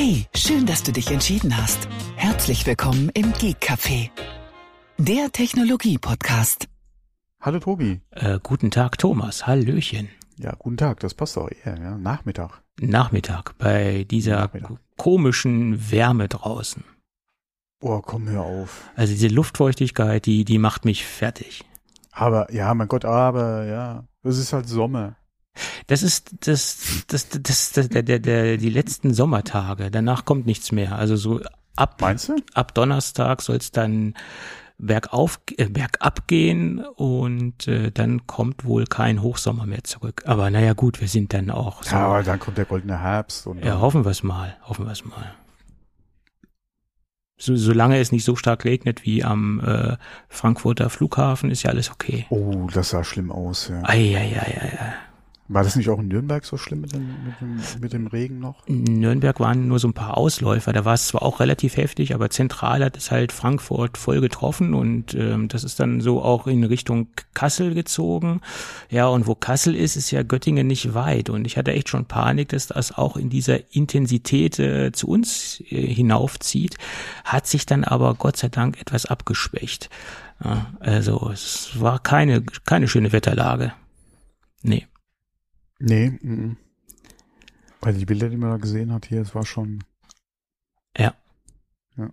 Hey, schön, dass du dich entschieden hast. Herzlich willkommen im Geek Café, der Technologie-Podcast. Hallo Tobi. Äh, guten Tag, Thomas. Hallöchen. Ja, guten Tag. Das passt auch eher, ja. Nachmittag. Nachmittag bei dieser Nachmittag. komischen Wärme draußen. Boah, komm, hör auf. Also diese Luftfeuchtigkeit, die, die macht mich fertig. Aber, ja, mein Gott, aber, ja. Es ist halt Sommer. Das ist das, das, das, das, der, der, der, die letzten Sommertage. Danach kommt nichts mehr. Also so ab, Meinst du? ab Donnerstag soll es dann bergauf, äh, bergab gehen und äh, dann kommt wohl kein Hochsommer mehr zurück. Aber naja gut, wir sind dann auch so. Ja, aber dann kommt der goldene Herbst und Ja, hoffen wir es mal. Hoffen wir es mal. So, solange es nicht so stark regnet wie am äh, Frankfurter Flughafen, ist ja alles okay. Oh, das sah schlimm aus, ja. Eieieiei. War das nicht auch in Nürnberg so schlimm mit dem, mit dem, mit dem Regen noch? In Nürnberg waren nur so ein paar Ausläufer. Da war es zwar auch relativ heftig, aber zentral hat es halt Frankfurt voll getroffen und ähm, das ist dann so auch in Richtung Kassel gezogen. Ja, und wo Kassel ist, ist ja Göttingen nicht weit. Und ich hatte echt schon Panik, dass das auch in dieser Intensität äh, zu uns äh, hinaufzieht. Hat sich dann aber Gott sei Dank etwas abgeschwächt. Ja, also es war keine, keine schöne Wetterlage. Nee. Nee, mhm. Weil die Bilder, die man da gesehen hat hier, es war schon, Ja. Ja.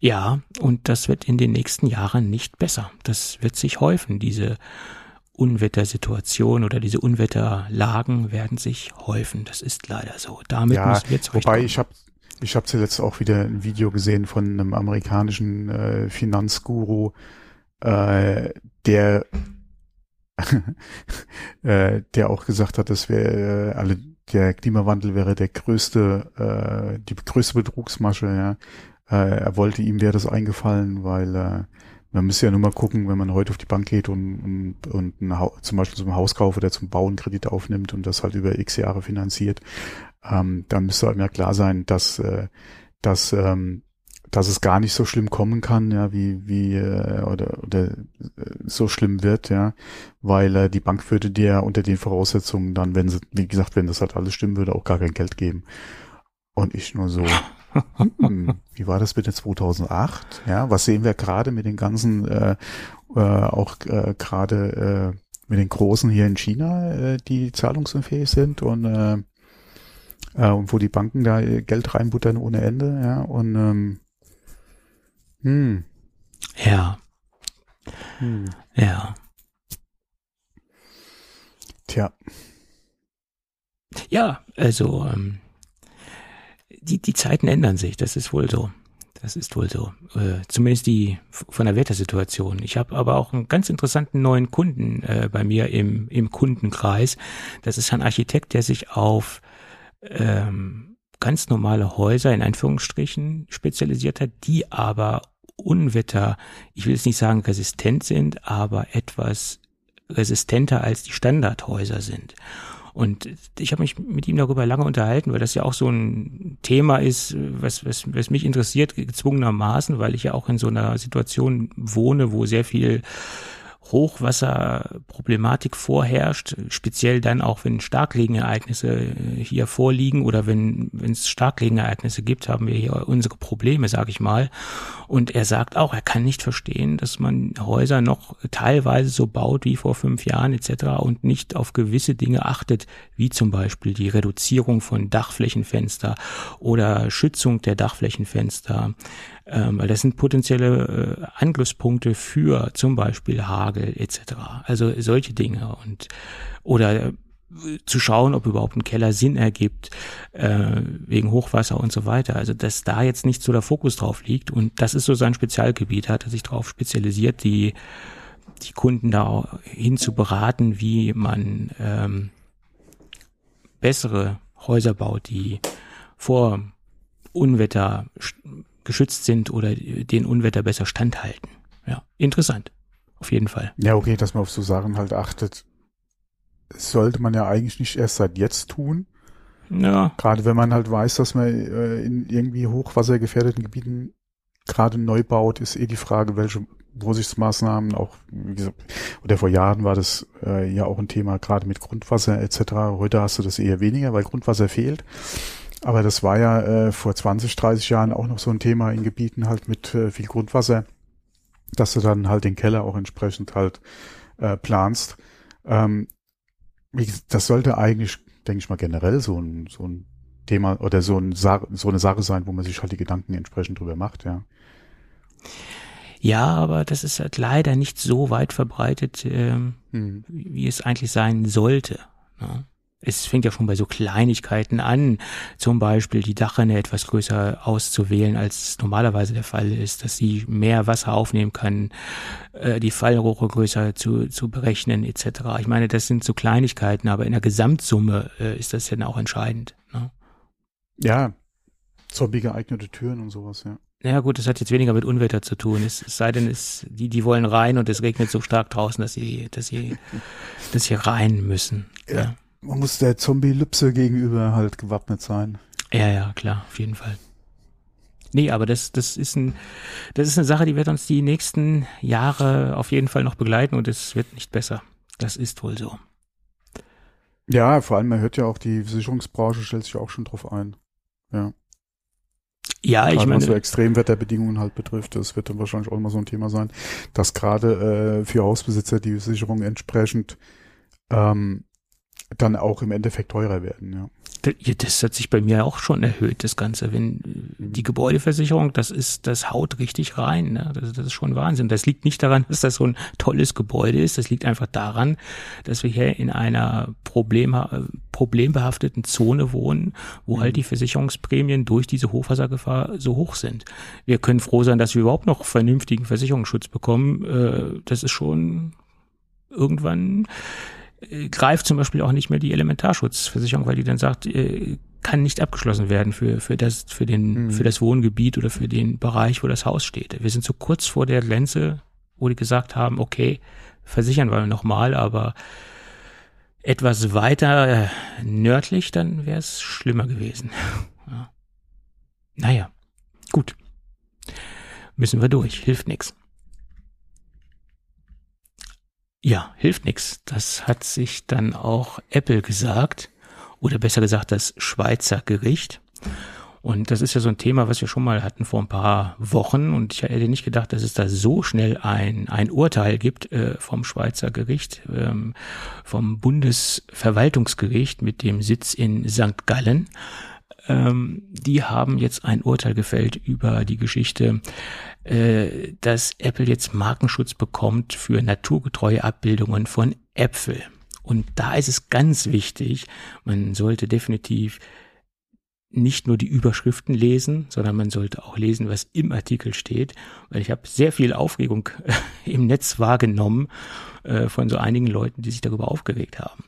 Ja, und das wird in den nächsten Jahren nicht besser. Das wird sich häufen. Diese Unwettersituation oder diese Unwetterlagen werden sich häufen. Das ist leider so. Damit ja, müssen wir jetzt wobei ich habe ich habe zuletzt auch wieder ein Video gesehen von einem amerikanischen äh, Finanzguru, äh, der äh, der auch gesagt hat, dass wir äh, alle der Klimawandel wäre der größte äh, die größte Betrugsmasche. Ja. Äh, er wollte ihm wäre das eingefallen, weil äh, man müsste ja nur mal gucken, wenn man heute auf die Bank geht und, und, und ein zum Beispiel zum Hauskauf oder zum Bauen Kredit aufnimmt und das halt über x Jahre finanziert, ähm, da müsste einem ja klar sein, dass, äh, dass, ähm, dass es gar nicht so schlimm kommen kann, ja, wie, wie, äh, oder, oder äh, so schlimm wird, ja, weil äh, die Bank würde dir unter den Voraussetzungen dann, wenn sie, wie gesagt, wenn das halt alles stimmen würde, auch gar kein Geld geben. Und ich nur so, hm, wie war das bitte 2008? Ja, was sehen wir gerade mit den ganzen, äh, äh, auch äh, gerade äh, mit den Großen hier in China, äh, die zahlungsunfähig sind und äh, äh, und wo die Banken da ihr Geld reinbuttern ohne Ende, ja, und ähm, hm, Ja, hm, ja. tja, Ja, also ähm, die, die Zeiten ändern sich, das ist wohl so. Das ist wohl so. Äh, zumindest die von der Wettersituation. Ich habe aber auch einen ganz interessanten neuen Kunden äh, bei mir im, im Kundenkreis. Das ist ein Architekt, der sich auf ähm, ganz normale Häuser in Anführungsstrichen spezialisiert hat, die aber Unwetter, ich will jetzt nicht sagen resistent sind, aber etwas resistenter als die Standardhäuser sind. Und ich habe mich mit ihm darüber lange unterhalten, weil das ja auch so ein Thema ist, was, was, was mich interessiert, gezwungenermaßen, weil ich ja auch in so einer Situation wohne, wo sehr viel Hochwasserproblematik vorherrscht, speziell dann auch, wenn Starkregenereignisse äh, hier vorliegen oder wenn wenn es Starkregenereignisse gibt, haben wir hier unsere Probleme, sage ich mal. Und er sagt auch, er kann nicht verstehen, dass man Häuser noch teilweise so baut wie vor fünf Jahren etc. und nicht auf gewisse Dinge achtet, wie zum Beispiel die Reduzierung von Dachflächenfenster oder Schützung der Dachflächenfenster ähm, weil das sind potenzielle äh, Angriffspunkte für zum Beispiel Hagel etc. Also solche Dinge und oder äh, zu schauen, ob überhaupt ein Keller Sinn ergibt äh, wegen Hochwasser und so weiter. Also dass da jetzt nicht so der Fokus drauf liegt und das ist so sein Spezialgebiet, hat er sich darauf spezialisiert, die die Kunden da hin zu beraten, wie man ähm, bessere Häuser baut, die vor Unwetter geschützt sind oder den Unwetter besser standhalten. Ja, interessant. Auf jeden Fall. ja okay, dass man auf so Sachen halt achtet, sollte man ja eigentlich nicht erst seit jetzt tun, Ja, Gerade wenn man halt weiß, dass man äh, in irgendwie hochwassergefährdeten Gebieten gerade neu baut, ist eh die Frage, welche Vorsichtsmaßnahmen auch, wie gesagt, oder vor Jahren war das äh, ja auch ein Thema, gerade mit Grundwasser etc. Heute hast du das eher weniger, weil Grundwasser fehlt. Aber das war ja äh, vor 20, 30 Jahren auch noch so ein Thema in Gebieten halt mit äh, viel Grundwasser, dass du dann halt den Keller auch entsprechend halt äh, planst. Ähm, das sollte eigentlich, denke ich mal, generell so ein, so ein Thema oder so, ein, so eine Sache sein, wo man sich halt die Gedanken entsprechend drüber macht, ja. Ja, aber das ist halt leider nicht so weit verbreitet, ähm, hm. wie es eigentlich sein sollte. Ne? Es fängt ja schon bei so Kleinigkeiten an, zum Beispiel die Dachrinne etwas größer auszuwählen, als normalerweise der Fall ist, dass sie mehr Wasser aufnehmen kann, äh, die Fallrohre größer zu, zu berechnen etc. Ich meine, das sind so Kleinigkeiten, aber in der Gesamtsumme äh, ist das dann auch entscheidend. Ne? Ja, zombie geeignete Türen und sowas, ja. Ja gut, das hat jetzt weniger mit Unwetter zu tun. Es, es sei denn, es, die, die wollen rein und es regnet so stark draußen, dass sie, dass sie, dass sie rein müssen. Ja. ja. Man muss der Zombie-Lüpse gegenüber halt gewappnet sein. Ja, ja, klar, auf jeden Fall. Nee, aber das, das ist ein, das ist eine Sache, die wird uns die nächsten Jahre auf jeden Fall noch begleiten und es wird nicht besser. Das ist wohl so. Ja, vor allem, man hört ja auch, die Versicherungsbranche stellt sich auch schon drauf ein. Ja. Ja, gerade ich meine. Was so Extremwetterbedingungen halt betrifft, das wird dann wahrscheinlich auch immer so ein Thema sein, dass gerade äh, für Hausbesitzer die Versicherung entsprechend ähm, dann auch im Endeffekt teurer werden, ja. Das hat sich bei mir auch schon erhöht, das Ganze. Wenn die Gebäudeversicherung, das ist, das haut richtig rein. Ne? Das, das ist schon Wahnsinn. Das liegt nicht daran, dass das so ein tolles Gebäude ist. Das liegt einfach daran, dass wir hier in einer Problem, problembehafteten Zone wohnen, wo mhm. halt die Versicherungsprämien durch diese Hochwassergefahr so hoch sind. Wir können froh sein, dass wir überhaupt noch vernünftigen Versicherungsschutz bekommen. Äh, das ist schon irgendwann äh, greift zum Beispiel auch nicht mehr die Elementarschutzversicherung, weil die dann sagt, äh, kann nicht abgeschlossen werden für, für das, für den, mhm. für das Wohngebiet oder für den Bereich, wo das Haus steht. Wir sind so kurz vor der Grenze, wo die gesagt haben, okay, versichern wir nochmal, aber etwas weiter äh, nördlich, dann wäre es schlimmer gewesen. Ja. Naja, gut. Müssen wir durch, hilft nix. Ja, hilft nix. Das hat sich dann auch Apple gesagt, oder besser gesagt das Schweizer Gericht. Und das ist ja so ein Thema, was wir schon mal hatten vor ein paar Wochen. Und ich hätte nicht gedacht, dass es da so schnell ein, ein Urteil gibt äh, vom Schweizer Gericht, ähm, vom Bundesverwaltungsgericht mit dem Sitz in St. Gallen. Ähm, die haben jetzt ein Urteil gefällt über die Geschichte, äh, dass Apple jetzt Markenschutz bekommt für naturgetreue Abbildungen von Äpfel. Und da ist es ganz wichtig, man sollte definitiv nicht nur die Überschriften lesen, sondern man sollte auch lesen, was im Artikel steht, weil ich habe sehr viel Aufregung im Netz wahrgenommen äh, von so einigen Leuten, die sich darüber aufgeregt haben.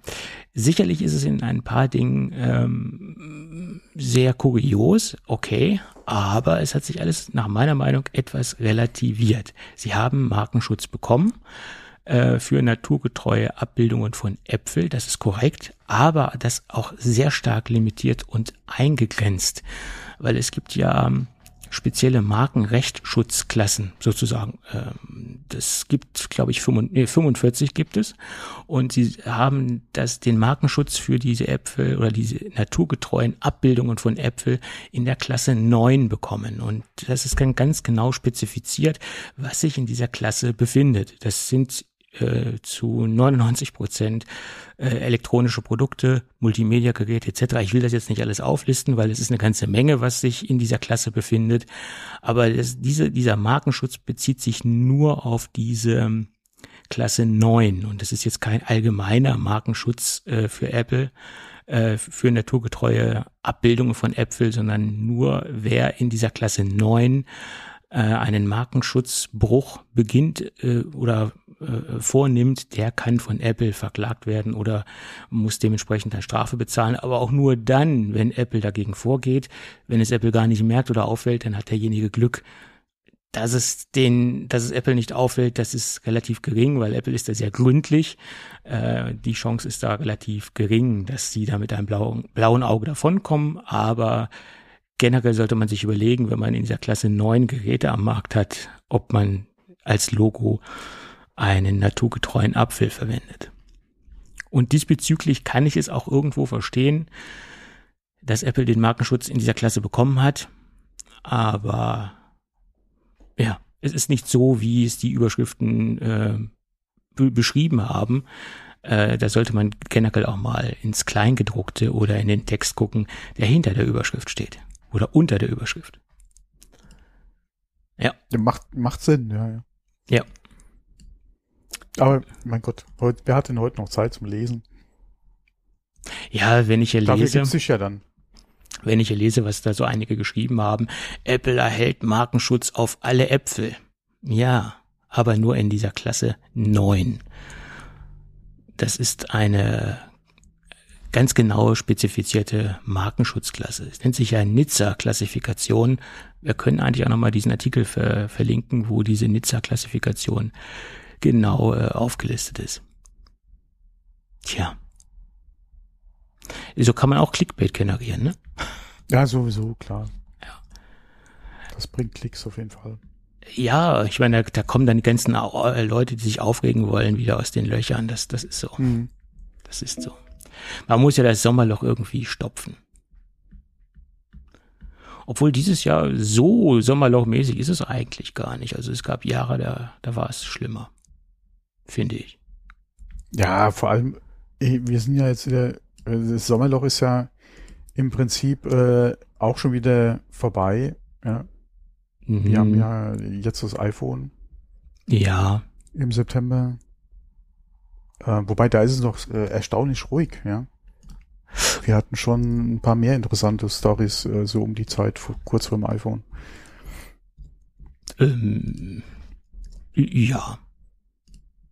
Sicherlich ist es in ein paar Dingen ähm, sehr kurios, okay, aber es hat sich alles nach meiner Meinung etwas relativiert. Sie haben Markenschutz bekommen äh, für naturgetreue Abbildungen von Äpfel, das ist korrekt, aber das auch sehr stark limitiert und eingegrenzt, weil es gibt ja ähm, spezielle Markenrechtschutzklassen sozusagen. Ähm, das gibt, glaube ich, 45 gibt es. Und sie haben das, den Markenschutz für diese Äpfel oder diese naturgetreuen Abbildungen von Äpfel in der Klasse 9 bekommen. Und das ist ganz genau spezifiziert, was sich in dieser Klasse befindet. Das sind äh, zu 99 Prozent äh, elektronische Produkte, Multimedia-Geräte etc. Ich will das jetzt nicht alles auflisten, weil es ist eine ganze Menge, was sich in dieser Klasse befindet. Aber das, diese, dieser Markenschutz bezieht sich nur auf diese ähm, Klasse 9 und das ist jetzt kein allgemeiner Markenschutz äh, für Apple, äh, für naturgetreue Abbildungen von Äpfel, sondern nur wer in dieser Klasse 9 äh, einen Markenschutzbruch beginnt äh, oder äh, vornimmt, der kann von Apple verklagt werden oder muss dementsprechend eine Strafe bezahlen. Aber auch nur dann, wenn Apple dagegen vorgeht. Wenn es Apple gar nicht merkt oder auffällt, dann hat derjenige Glück. Dass es den, dass es Apple nicht auffällt, das ist relativ gering, weil Apple ist da sehr gründlich. Äh, die Chance ist da relativ gering, dass sie da mit einem blauen, blauen Auge davonkommen. Aber generell sollte man sich überlegen, wenn man in dieser Klasse neun Geräte am Markt hat, ob man als Logo einen naturgetreuen Apfel verwendet. Und diesbezüglich kann ich es auch irgendwo verstehen, dass Apple den Markenschutz in dieser Klasse bekommen hat. Aber ja, es ist nicht so, wie es die Überschriften äh, beschrieben haben. Äh, da sollte man generell auch mal ins Kleingedruckte oder in den Text gucken, der hinter der Überschrift steht oder unter der Überschrift. Ja. ja macht, macht Sinn, ja, ja. Ja. Aber mein Gott, heute, wer hat denn heute noch Zeit zum Lesen? Ja, wenn ich hier Dafür lese. Gibt's ja dann. Wenn ich hier lese, was da so einige geschrieben haben, Apple erhält Markenschutz auf alle Äpfel. Ja, aber nur in dieser Klasse 9. Das ist eine ganz genau spezifizierte Markenschutzklasse. Es nennt sich ja Nizza-Klassifikation. Wir können eigentlich auch nochmal diesen Artikel ver verlinken, wo diese Nizza-Klassifikation genau äh, aufgelistet ist. Tja. So kann man auch Clickbait generieren, ne? Ja, sowieso, klar. Ja. Das bringt Klicks auf jeden Fall. Ja, ich meine, da, da kommen dann die ganzen Leute, die sich aufregen wollen, wieder aus den Löchern. Das, das ist so. Mhm. Das ist so. Man muss ja das Sommerloch irgendwie stopfen. Obwohl dieses Jahr so sommerlochmäßig ist es eigentlich gar nicht. Also es gab Jahre, da, da war es schlimmer. Finde ich. Ja, vor allem, wir sind ja jetzt wieder, das Sommerloch ist ja im Prinzip äh, auch schon wieder vorbei. Ja. Mhm. Wir haben ja jetzt das iPhone. Ja. Im September. Äh, wobei da ist es noch äh, erstaunlich ruhig, ja. Wir hatten schon ein paar mehr interessante Stories äh, so um die Zeit vor, kurz vor dem iPhone. Ähm, ja.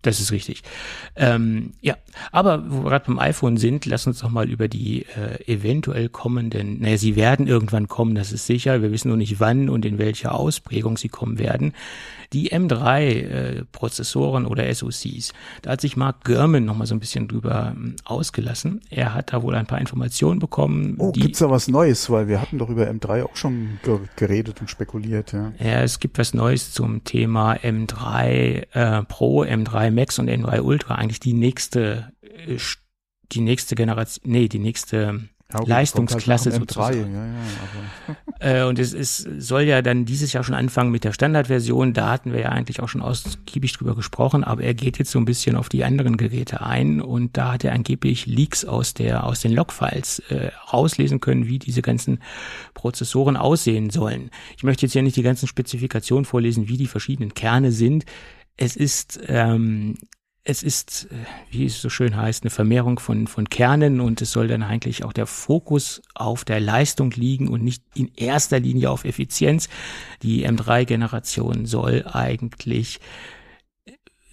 Das ist richtig. Ähm, ja, aber wo wir gerade beim iPhone sind, lass uns doch mal über die äh, eventuell kommenden, naja, sie werden irgendwann kommen, das ist sicher. Wir wissen nur nicht wann und in welcher Ausprägung sie kommen werden. Die M3-Prozessoren äh, oder SoCs. Da hat sich Mark Gurman noch mal so ein bisschen drüber ähm, ausgelassen. Er hat da wohl ein paar Informationen bekommen. Oh, gibt's da was Neues? Weil wir hatten doch über M3 auch schon geredet und spekuliert, ja. Ja, es gibt was Neues zum Thema M3 äh, Pro, M3 Max und M3 Ultra. Eigentlich die nächste, äh, die nächste Generation, nee, die nächste ja, gut, Leistungsklasse halt sozusagen. Ja, ja, äh, und es ist, soll ja dann dieses Jahr schon anfangen mit der Standardversion. Da hatten wir ja eigentlich auch schon ausgiebig drüber gesprochen, aber er geht jetzt so ein bisschen auf die anderen Geräte ein und da hat er angeblich Leaks aus der aus den Logfiles äh, rauslesen können, wie diese ganzen Prozessoren aussehen sollen. Ich möchte jetzt ja nicht die ganzen Spezifikationen vorlesen, wie die verschiedenen Kerne sind. Es ist ähm, es ist, äh, wie es so schön heißt, eine Vermehrung von, von Kernen und es soll dann eigentlich auch der Fokus auf der Leistung liegen und nicht in erster Linie auf Effizienz. Die M3-Generation soll eigentlich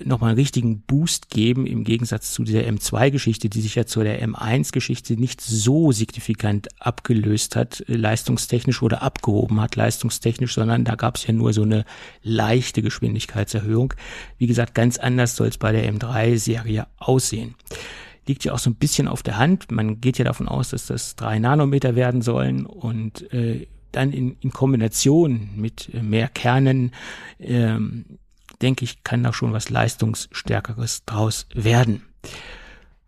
nochmal einen richtigen Boost geben im Gegensatz zu dieser M2-Geschichte, die sich ja zu der M1-Geschichte nicht so signifikant abgelöst hat, leistungstechnisch oder abgehoben hat, leistungstechnisch, sondern da gab es ja nur so eine leichte Geschwindigkeitserhöhung. Wie gesagt, ganz anders soll es bei der M3-Serie aussehen. Liegt ja auch so ein bisschen auf der Hand. Man geht ja davon aus, dass das drei Nanometer werden sollen und äh, dann in, in Kombination mit mehr Kernen ähm, denke ich, kann da schon was Leistungsstärkeres draus werden.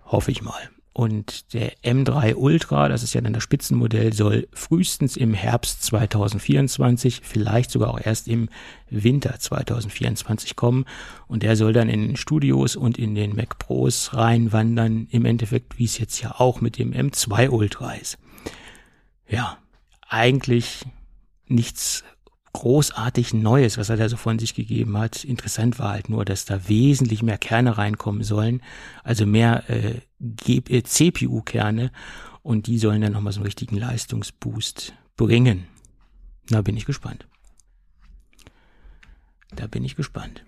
Hoffe ich mal. Und der M3 Ultra, das ist ja dann das Spitzenmodell, soll frühestens im Herbst 2024, vielleicht sogar auch erst im Winter 2024 kommen. Und der soll dann in Studios und in den Mac Pros reinwandern. Im Endeffekt, wie es jetzt ja auch mit dem M2 Ultra ist. Ja, eigentlich nichts großartig Neues, was er da so von sich gegeben hat. Interessant war halt nur, dass da wesentlich mehr Kerne reinkommen sollen, also mehr äh, äh CPU-Kerne und die sollen dann nochmal so einen richtigen Leistungsboost bringen. Da bin ich gespannt. Da bin ich gespannt.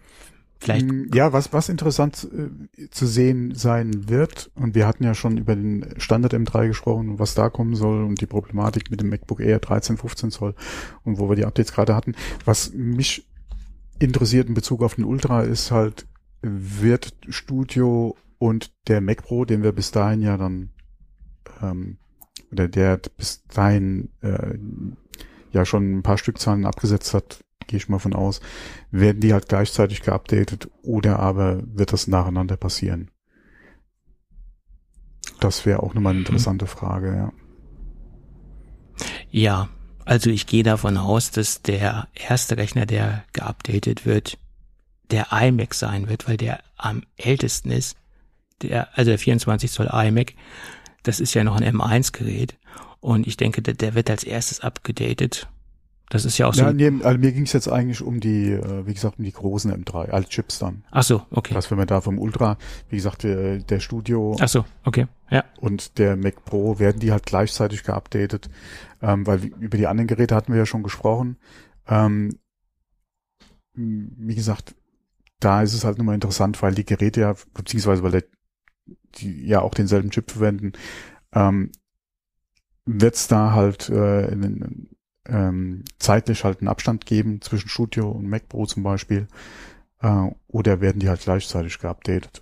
Vielleicht. Mm, ja, was, was interessant äh, zu sehen sein wird, und wir hatten ja schon über den Standard M3 gesprochen und was da kommen soll und die Problematik mit dem MacBook Air 13, 15 Zoll und wo wir die Updates gerade hatten. Was mich interessiert in Bezug auf den Ultra ist halt, wird Studio und der Mac Pro, den wir bis dahin ja dann, ähm, oder der bis dahin äh, ja schon ein paar Stückzahlen abgesetzt hat, gehe ich mal von aus, werden die halt gleichzeitig geupdatet oder aber wird das nacheinander passieren? Das wäre auch nochmal eine interessante Frage, ja. Ja, also ich gehe davon aus, dass der erste Rechner, der geupdatet wird, der iMac sein wird, weil der am ältesten ist. Der, also der 24 Zoll iMac, das ist ja noch ein M1-Gerät. Und ich denke, der, der wird als erstes abgedatet. Das ist ja auch so. Ja, nee, also mir ging es jetzt eigentlich um die, äh, wie gesagt, um die großen M3, als Chips dann. Ach so, okay. Was wenn man da vom Ultra, wie gesagt, der, der Studio Ach so, okay, ja. und der Mac Pro werden die halt gleichzeitig geupdatet, ähm, weil über die anderen Geräte hatten wir ja schon gesprochen. Ähm, wie gesagt, da ist es halt nochmal interessant, weil die Geräte ja, beziehungsweise weil der, die ja auch denselben Chip verwenden, ähm, wird es da halt äh, in, ähm, zeitlich halt einen Abstand geben zwischen Studio und Mac Pro zum Beispiel, äh, oder werden die halt gleichzeitig geupdatet.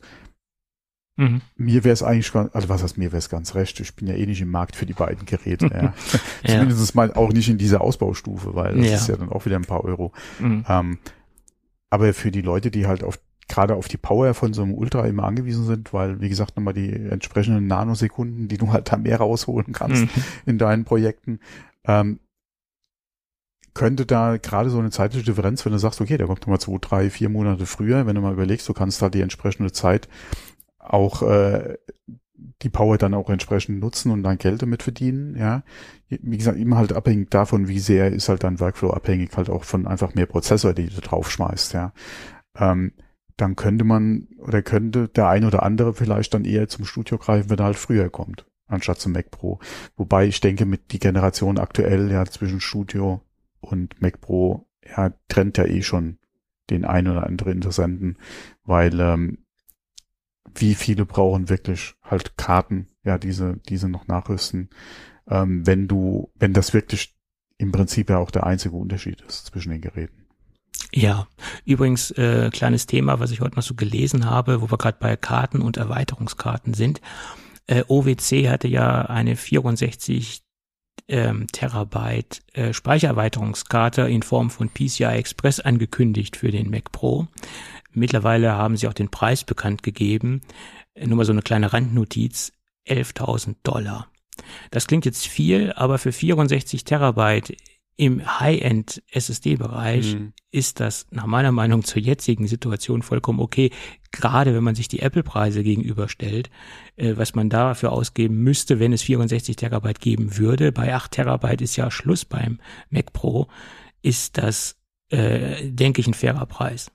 Mhm. Mir wäre es eigentlich, also was heißt mir wäre es ganz recht, ich bin ja eh nicht im Markt für die beiden Geräte, ja. Ja. Zumindest mal auch nicht in dieser Ausbaustufe, weil das Ja. ist ja dann auch wieder ein paar Euro. Mhm. Ähm, aber für die Leute, die halt auf gerade auf die Power von so einem Ultra immer angewiesen sind, weil, wie gesagt, nochmal die entsprechenden Nanosekunden, die du halt da mehr rausholen kannst Mhm. in deinen Projekten, ähm, könnte da gerade so eine zeitliche Differenz, wenn du sagst, okay, der kommt nochmal zwei, drei, vier Monate früher, wenn du mal überlegst, du kannst halt die entsprechende Zeit auch äh, die Power dann auch entsprechend nutzen und dann Geld damit verdienen, ja. Wie gesagt, immer halt abhängig davon, wie sehr ist halt dein Workflow abhängig halt auch von einfach mehr Prozessor, die du draufschmeißt, ja. Ähm, dann könnte man oder könnte der ein oder andere vielleicht dann eher zum Studio greifen, wenn er halt früher kommt, anstatt zum Mac Pro. Wobei ich denke, mit die Generation aktuell ja zwischen Studio und Mac Pro, ja, trennt ja eh schon den ein oder anderen Interessenten, weil ähm, wie viele brauchen wirklich halt Karten, ja, diese, diese noch nachrüsten, ähm, wenn du, wenn das wirklich im Prinzip ja auch der einzige Unterschied ist zwischen den Geräten. Ja, übrigens äh, kleines Thema, was ich heute noch so gelesen habe, wo wir gerade bei Karten und Erweiterungskarten sind. Äh, OWC hatte ja eine 64 ähm, Terabyte äh, Speichererweiterungskarte in Form von PCI Express angekündigt für den Mac Pro. Mittlerweile haben sie auch den Preis bekannt gegeben. Äh, Nur mal so eine kleine Randnotiz. 11.000 Dollar. Das klingt jetzt viel, aber für 64 Terabyte im High-End SSD-Bereich Mhm. ist das nach meiner Meinung zur jetzigen Situation vollkommen okay. Gerade wenn man sich die Apple-Preise gegenüberstellt, äh, was man dafür ausgeben müsste, wenn es 64 Terabyte geben würde. Bei 8 Terabyte ist ja Schluss beim Mac Pro. Ist das, äh, denke ich, ein fairer Preis.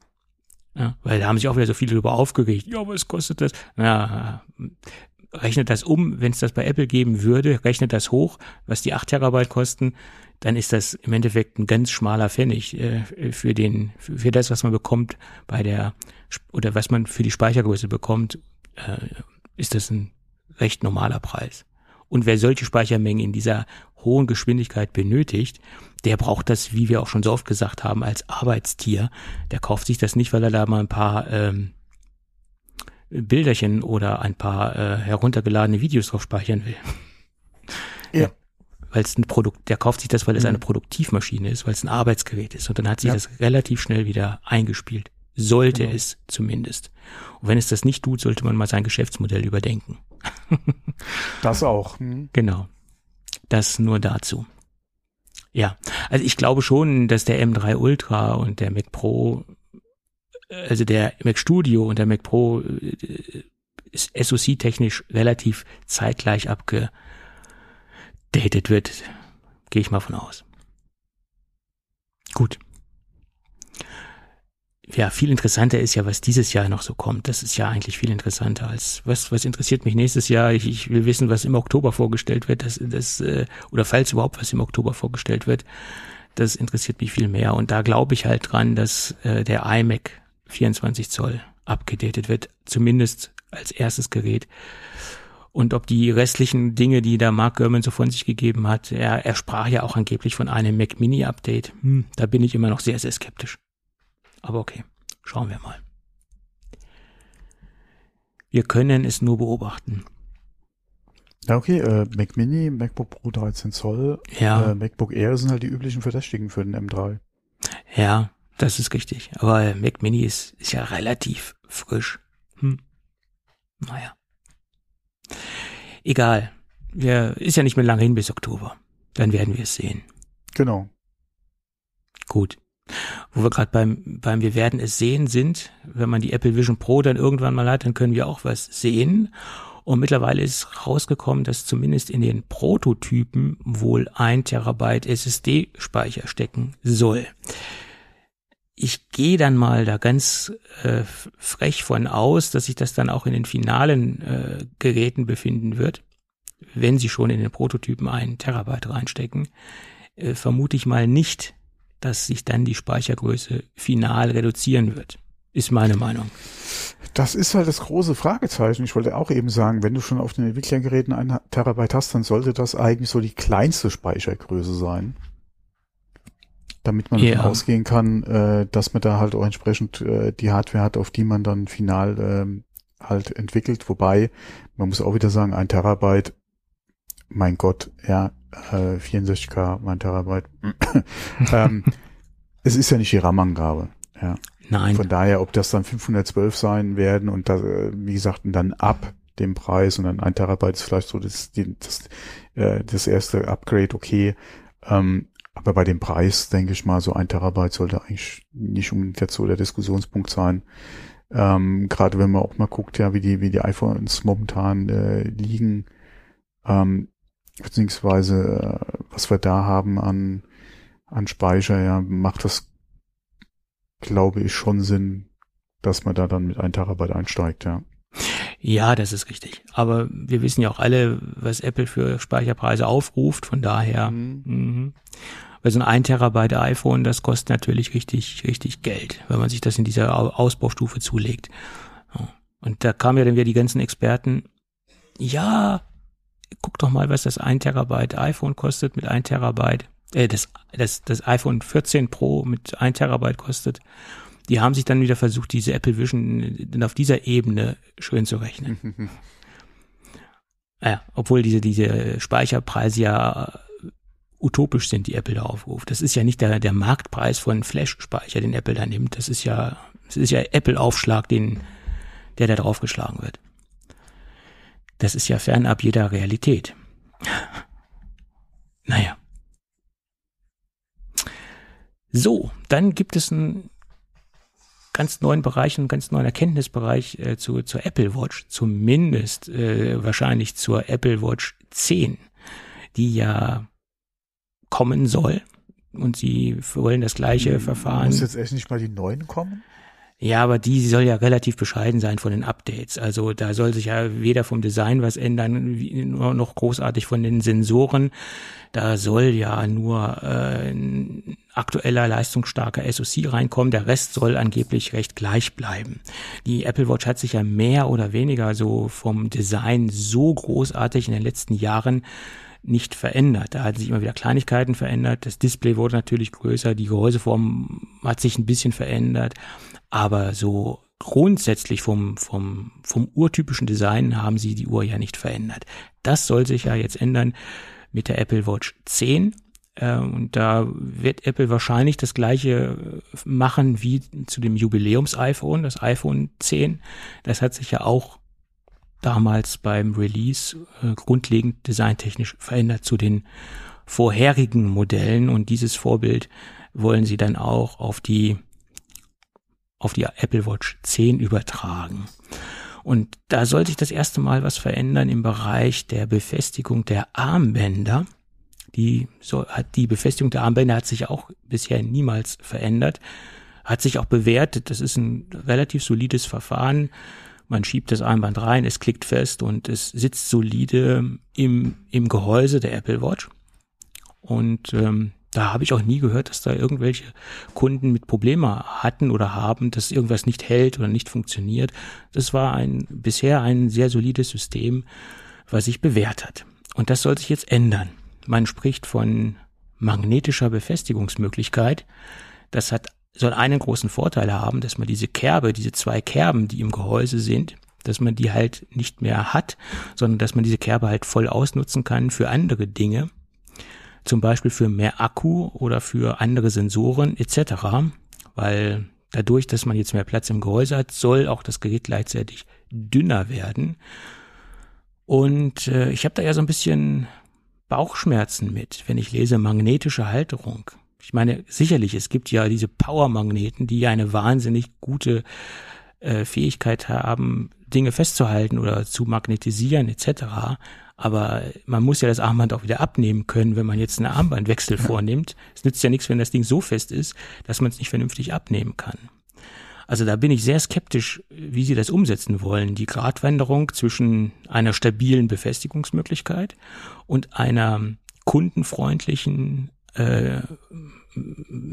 Ja, weil da haben sich auch wieder so viele darüber aufgeregt. Ja, was kostet das? Na, rechnet das um, wenn es das bei Apple geben würde, rechnet das hoch, was die 8 Terabyte kosten, dann ist das im Endeffekt ein ganz schmaler Pfennig äh, für den für, für das, was man bekommt bei der oder was man für die Speichergröße bekommt, äh, ist das ein recht normaler Preis. Und wer solche Speichermengen in dieser hohen Geschwindigkeit benötigt, der braucht das, wie wir auch schon so oft gesagt haben, als Arbeitstier. Der kauft sich das nicht, weil er da mal ein paar ähm, Bilderchen oder ein paar äh, heruntergeladene Videos drauf speichern will. Ja. Weil es ein Produkt, der kauft sich das, weil es Mhm. eine Produktivmaschine ist, weil es ein Arbeitsgerät ist. Und dann hat sich Ja. das relativ schnell wieder eingespielt. Sollte Genau. es zumindest. Und wenn es das nicht tut, sollte man mal sein Geschäftsmodell überdenken. Das auch. Hm. Genau. Das nur dazu. Ja, also ich glaube schon, dass der M3 Ultra und der Mac Pro, äh, also der Mac Studio und der Mac Pro äh, SoC-technisch relativ zeitgleich abgedatet wird. Gehe ich mal von aus. Gut. Ja, viel interessanter ist ja, was dieses Jahr noch so kommt. Das ist ja eigentlich viel interessanter als was, was interessiert mich nächstes Jahr. Ich, ich will wissen, was im Oktober vorgestellt wird. Das, das, äh, oder falls überhaupt was im Oktober vorgestellt wird. Das interessiert mich viel mehr. Und da glaube ich halt dran, dass äh, der iMac 24 Zoll abgedatet wird. Zumindest als erstes Gerät. Und ob die restlichen Dinge, die da Mark Gurman so von sich gegeben hat, er, er sprach ja auch angeblich von einem Mac Mini Update. Hm, da bin ich immer noch sehr, sehr skeptisch. Aber okay, schauen wir mal. Wir können es nur beobachten. Ja, okay, äh, Mac Mini, MacBook Pro 13 Zoll, Ja, äh, MacBook Air sind halt die üblichen Verdächtigen für den M3. ja, das ist richtig. Aber Mac Mini ist, ist ja relativ frisch. Hm. Naja. Egal. Wir, ist ja nicht mehr lange hin bis Oktober. dann werden wir es sehen. Genau. Gut. Wo wir gerade beim, beim Wir werden es sehen sind, wenn man die Apple Vision Pro dann irgendwann mal hat, dann können wir auch was sehen. Und mittlerweile ist rausgekommen, dass zumindest in den Prototypen wohl ein Terabyte SSD-Speicher stecken soll. Ich gehe dann mal da ganz äh, frech von aus, dass sich das dann auch in den finalen äh, Geräten befinden wird, wenn sie schon in den Prototypen einen Terabyte reinstecken. Äh, vermute ich mal nicht, dass sich dann die Speichergröße final reduzieren wird. Ist meine Meinung. Das ist halt das große Fragezeichen. Ich wollte auch eben sagen, wenn du schon auf den Entwicklergeräten ein Terabyte hast, dann sollte das eigentlich so die kleinste Speichergröße sein. Damit man ja. davon ausgehen kann, äh, dass man da halt auch entsprechend äh, die Hardware hat, auf die man dann final ähm, halt entwickelt. Wobei, man muss auch wieder sagen, ein Terabyte, mein Gott, ja, äh, 64K, mein Terabyte. ähm, es ist ja nicht die RAM-Angabe. Ja. Nein. Von daher, ob das dann 512 sein werden und da, wie gesagt, dann ab dem Preis und dann ein Terabyte ist vielleicht so das, das, äh, das erste Upgrade, okay. Ähm, aber bei dem Preis, denke ich mal, so ein Terabyte sollte eigentlich nicht unbedingt jetzt so der Diskussionspunkt sein. Ähm, Gerade wenn man auch mal guckt, ja, wie die, wie die iPhones momentan äh, liegen, ähm, beziehungsweise äh, was wir da haben an, an Speicher, ja, macht das glaube ich, schon Sinn, dass man da dann mit ein Terabyte einsteigt, ja. Ja, das ist richtig. Aber wir wissen ja auch alle, was Apple für Speicherpreise aufruft. Von daher, mhm. mh. weil so ein 1 Terabyte iPhone, das kostet natürlich richtig, richtig Geld, wenn man sich das in dieser Ausbaustufe zulegt. Und da kamen ja dann wieder die ganzen Experten. Ja, guck doch mal, was das 1 Terabyte iPhone kostet mit 1 Terabyte äh, das, das, das iPhone 14 Pro mit 1 Terabyte kostet, die haben sich dann wieder versucht, diese Apple Vision auf dieser Ebene schön zu rechnen. ja, obwohl diese, diese Speicherpreise ja utopisch sind, die Apple da aufruft. Das ist ja nicht der, der Marktpreis von Flash-Speicher, den Apple da nimmt. Das ist ja, das ist ja Apple-Aufschlag, den, der da draufgeschlagen wird. Das ist ja fernab jeder Realität. naja. So, dann gibt es einen ganz neuen Bereich, einen ganz neuen Erkenntnisbereich äh, zu, zur Apple Watch, zumindest äh, wahrscheinlich zur Apple Watch 10, die ja kommen soll. Und sie wollen das gleiche hm, Verfahren. Muss jetzt echt nicht mal die neuen kommen? Ja, aber die soll ja relativ bescheiden sein von den Updates. Also da soll sich ja weder vom Design was ändern, noch großartig von den Sensoren. Da soll ja nur äh, ein aktueller, leistungsstarker SoC reinkommen. Der Rest soll angeblich recht gleich bleiben. Die Apple Watch hat sich ja mehr oder weniger so vom Design so großartig in den letzten Jahren nicht verändert. Da hat sich immer wieder Kleinigkeiten verändert. Das Display wurde natürlich größer, die Gehäuseform hat sich ein bisschen verändert, aber so grundsätzlich vom, vom, vom urtypischen Design haben sie die Uhr ja nicht verändert. Das soll sich ja jetzt ändern mit der Apple Watch 10. Äh, und da wird Apple wahrscheinlich das gleiche machen wie zu dem Jubiläums-iPhone, das iPhone 10. Das hat sich ja auch damals beim Release äh, grundlegend designtechnisch verändert zu den vorherigen Modellen und dieses Vorbild wollen sie dann auch auf die auf die Apple Watch 10 übertragen. Und da soll sich das erste Mal was verändern im Bereich der Befestigung der Armbänder. Die so hat die Befestigung der Armbänder hat sich auch bisher niemals verändert, hat sich auch bewährt. Das ist ein relativ solides Verfahren man schiebt das Armband rein, es klickt fest und es sitzt solide im, im Gehäuse der Apple Watch. Und ähm, da habe ich auch nie gehört, dass da irgendwelche Kunden mit Probleme hatten oder haben, dass irgendwas nicht hält oder nicht funktioniert. Das war ein bisher ein sehr solides System, was sich bewährt hat. Und das soll sich jetzt ändern. Man spricht von magnetischer Befestigungsmöglichkeit. Das hat soll einen großen Vorteil haben, dass man diese Kerbe, diese zwei Kerben, die im Gehäuse sind, dass man die halt nicht mehr hat, sondern dass man diese Kerbe halt voll ausnutzen kann für andere Dinge, zum Beispiel für mehr Akku oder für andere Sensoren etc., weil dadurch, dass man jetzt mehr Platz im Gehäuse hat, soll auch das Gerät gleichzeitig dünner werden. Und äh, ich habe da ja so ein bisschen Bauchschmerzen mit, wenn ich lese magnetische Halterung. Ich meine, sicherlich, es gibt ja diese Powermagneten, die ja eine wahnsinnig gute äh, Fähigkeit haben, Dinge festzuhalten oder zu magnetisieren etc. Aber man muss ja das Armband auch wieder abnehmen können, wenn man jetzt einen Armbandwechsel ja. vornimmt. Es nützt ja nichts, wenn das Ding so fest ist, dass man es nicht vernünftig abnehmen kann. Also da bin ich sehr skeptisch, wie sie das umsetzen wollen. Die Gratwanderung zwischen einer stabilen Befestigungsmöglichkeit und einer kundenfreundlichen äh,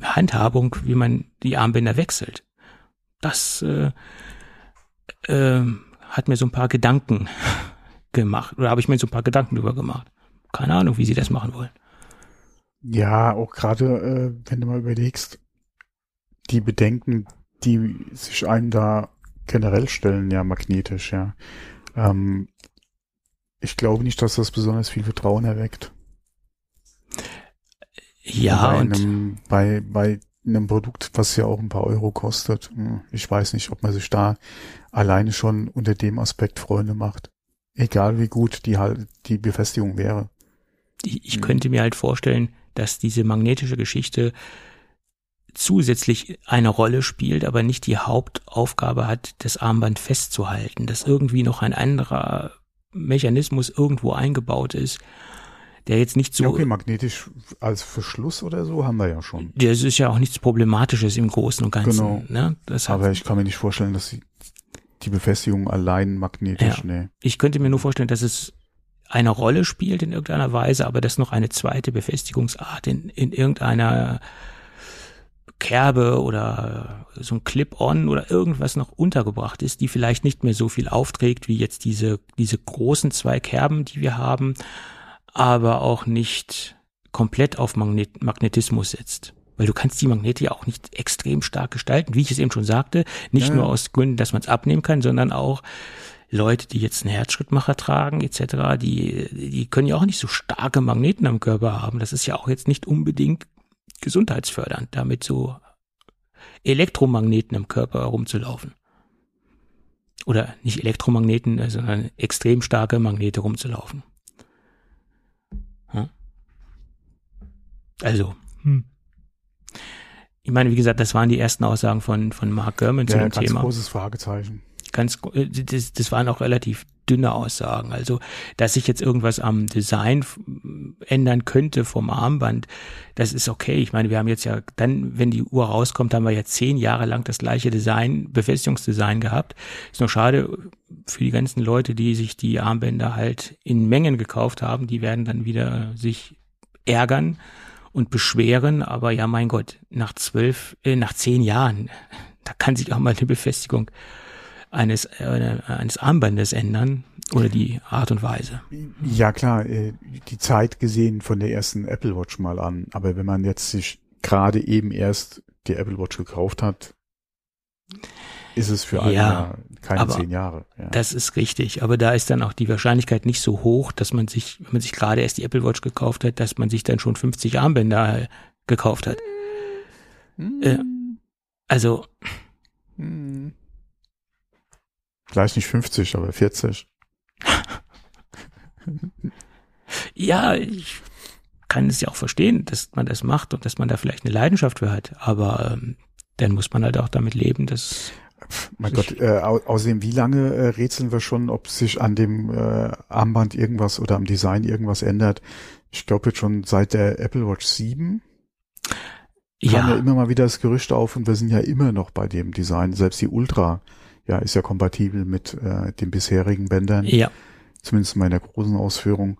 Handhabung, wie man die Armbänder wechselt. Das äh, äh, hat mir so ein paar Gedanken gemacht. Oder habe ich mir so ein paar Gedanken drüber gemacht. Keine Ahnung, wie sie das machen wollen. Ja, auch gerade, äh, wenn du mal überlegst, die Bedenken, die sich einem da generell stellen, ja, magnetisch, ja. Ähm, ich glaube nicht, dass das besonders viel Vertrauen erweckt. Ja, bei einem, bei, bei einem Produkt, was ja auch ein paar Euro kostet. Hm, ich weiß nicht, ob man sich da alleine schon unter dem Aspekt Freunde macht. Egal wie gut die halt die Befestigung wäre. Ich, ich könnte mir halt vorstellen, dass diese magnetische Geschichte zusätzlich eine Rolle spielt, aber nicht die Hauptaufgabe hat, das Armband festzuhalten, dass irgendwie noch ein anderer Mechanismus irgendwo eingebaut ist, der jetzt nicht so. Ja, okay, magnetisch als Verschluss oder so haben wir ja schon. Das ist ja auch nichts Problematisches im Großen und Ganzen. Genau. Ne? Das aber ich kann mir nicht vorstellen, dass sie die Befestigung allein magnetisch, ja. nee. Ich könnte mir nur vorstellen, dass es eine Rolle spielt in irgendeiner Weise, aber dass noch eine zweite Befestigungsart in, in irgendeiner Kerbe oder so ein Clip-on oder irgendwas noch untergebracht ist, die vielleicht nicht mehr so viel aufträgt wie jetzt diese, diese großen zwei Kerben, die wir haben, aber auch nicht komplett auf Magnet Magnetismus setzt weil du kannst die Magnete ja auch nicht extrem stark gestalten, wie ich es eben schon sagte, nicht ja. nur aus Gründen, dass man es abnehmen kann, sondern auch Leute, die jetzt einen Herzschrittmacher tragen etc., die, die können ja auch nicht so starke Magneten am Körper haben. Das ist ja auch jetzt nicht unbedingt gesundheitsfördernd, damit so Elektromagneten im Körper herumzulaufen. Oder nicht Elektromagneten, sondern extrem starke Magnete rumzulaufen. Also, hm. Ich meine, wie gesagt, das waren die ersten Aussagen von, von Mark Gurman ja, zu dem ganz Thema. großes Fragezeichen. Ganz, äh, das, das waren auch relativ dünne Aussagen. Also, dass sich jetzt irgendwas am Design ändern könnte vom Armband, das ist okay. Ich meine, wir haben jetzt ja dann, wenn die Uhr rauskommt, haben wir ja zehn Jahre lang das gleiche Design, Befestigungsdesign gehabt. Ist nur schade für die ganzen Leute, die sich die Armbänder halt in Mengen gekauft haben, die werden dann wieder sich ärgern und beschweren, aber ja, mein Gott, nach zwölf, äh, nach zehn Jahren, da kann sich auch mal eine Befestigung eines, äh, eines Armbandes ändern oder die Art und Weise. Ja, klar, äh, die Zeit gesehen von der ersten Apple Watch mal an, aber wenn man jetzt sich gerade eben erst die Apple Watch gekauft hat, ist es für einen ja, keine zehn Jahre. Ja. Das ist richtig, aber da ist dann auch die Wahrscheinlichkeit nicht so hoch, dass man sich, wenn man sich gerade erst die Apple Watch gekauft hat, dass man sich dann schon 50 Armbänder gekauft hat. Mhm. Äh, also. Mhm. Vielleicht nicht 50, aber 40. ja, ich kann es ja auch verstehen, dass man das macht und dass man da vielleicht eine Leidenschaft für hat, aber ähm, dann muss man halt auch damit leben, dass mein Gott, äh, au außerdem, wie lange äh, rätseln wir schon, ob sich an dem äh, Armband irgendwas oder am Design irgendwas ändert? Ich glaube jetzt schon seit der Apple Watch 7 ja. kam ja immer mal wieder das Gerücht auf und wir sind ja immer noch bei dem Design. Selbst die Ultra ja ist ja kompatibel mit äh, den bisherigen Bändern. Ja. Zumindest in meiner großen Ausführung.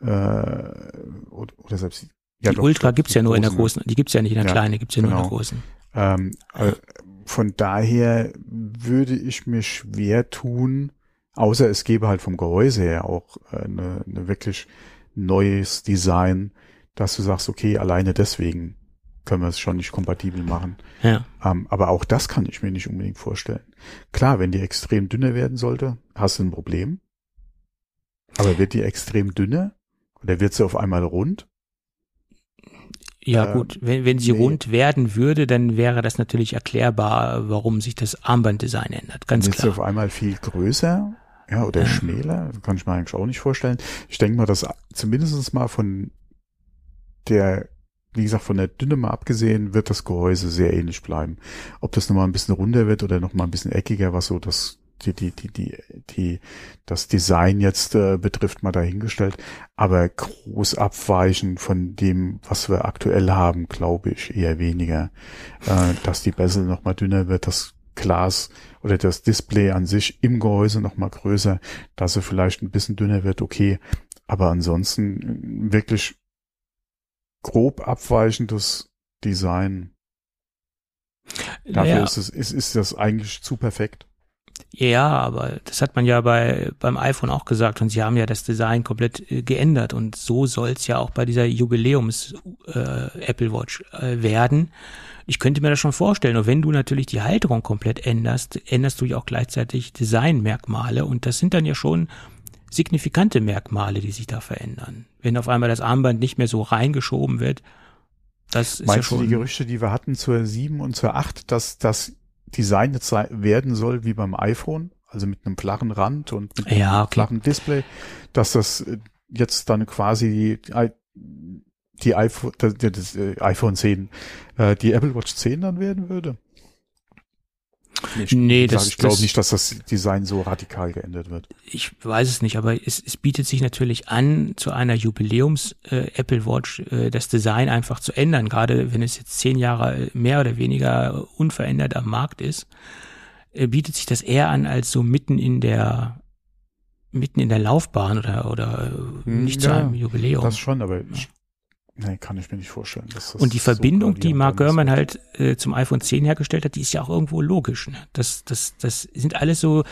Äh, oder, oder selbst ja, die doch, Ultra gibt's ja nur großen, in der großen, die gibt's ja nicht in der ja, kleinen, gibt's ja genau. nur in der genau. großen. Ähm, äh, von daher würde ich mir schwer tun, außer es gäbe halt vom Gehäuse her auch äh, eine, eine wirklich neues Design, dass du sagst, okay, alleine deswegen können wir es schon nicht kompatibel machen. Ja. Ähm, aber auch das kann ich mir nicht unbedingt vorstellen. Klar, wenn die extrem dünner werden sollte, hast du ein Problem. Aber wird die extrem dünner oder wird sie auf einmal rund? Ja ähm, gut, wenn, wenn sie nee. rund werden würde, dann wäre das natürlich erklärbar, warum sich das Armbanddesign ändert. Ganz klar. Ist auf einmal viel größer? Ja, oder schmäler, kann ich mir eigentlich auch nicht vorstellen. Ich denke mal, dass zumindest mal von der, wie gesagt, von der Dünne mal abgesehen, wird das Gehäuse sehr ähnlich bleiben. Ob das nochmal ein bisschen runder wird oder nochmal ein bisschen eckiger, was so das die, die, die, die, die, das Design jetzt äh, betrifft, mal dahingestellt. Aber groß abweichen von dem, was wir aktuell haben, glaube ich eher weniger. Äh, dass die Bezel noch mal dünner wird, das Glas oder das Display an sich im Gehäuse noch mal größer, dass er vielleicht ein bisschen dünner wird, okay. Aber ansonsten äh, wirklich grob abweichendes Design. Dafür Ja. ist es, ist, ist das eigentlich zu perfekt. Ja, aber das hat man ja bei beim iPhone auch gesagt und sie haben ja das Design komplett äh, geändert und so soll's ja auch bei dieser Jubiläums äh, Apple Watch äh, werden. Ich könnte mir das schon vorstellen, und wenn du natürlich die Halterung komplett änderst, änderst du ja auch gleichzeitig Designmerkmale und das sind dann ja schon signifikante Merkmale, die sich da verändern. Wenn auf einmal das Armband nicht mehr so reingeschoben wird, das ist Meinst ja du schon die Gerüchte, die wir hatten zur 7 und zur 8, dass das Design jetzt sei- werden soll wie beim iPhone, also mit einem flachen Rand und mit Ja, einem okay. flachen Display, dass das äh, jetzt dann quasi die, die iPhone, das, das äh, iPhone 10, äh, die Apple Watch 10 dann werden würde? Ich, Nee, das- ich glaube nicht, dass das Design so radikal geändert wird. ich weiß es nicht, aber es, es bietet sich natürlich an, zu einer Jubiläums äh, Apple Watch äh, das Design einfach zu ändern, gerade wenn es jetzt zehn Jahre mehr oder weniger unverändert am Markt ist, äh, bietet sich das eher an als so mitten in der mitten in der Laufbahn oder oder äh, nicht zu ja, einem Jubiläum. Das schon, aber ich, nee, kann ich mir nicht vorstellen. Und die so Verbindung, die gravierend Mark Gurman halt äh, zum iPhone 10 hergestellt hat, die ist ja auch irgendwo logisch. Ne? Das, das, das sind alles so,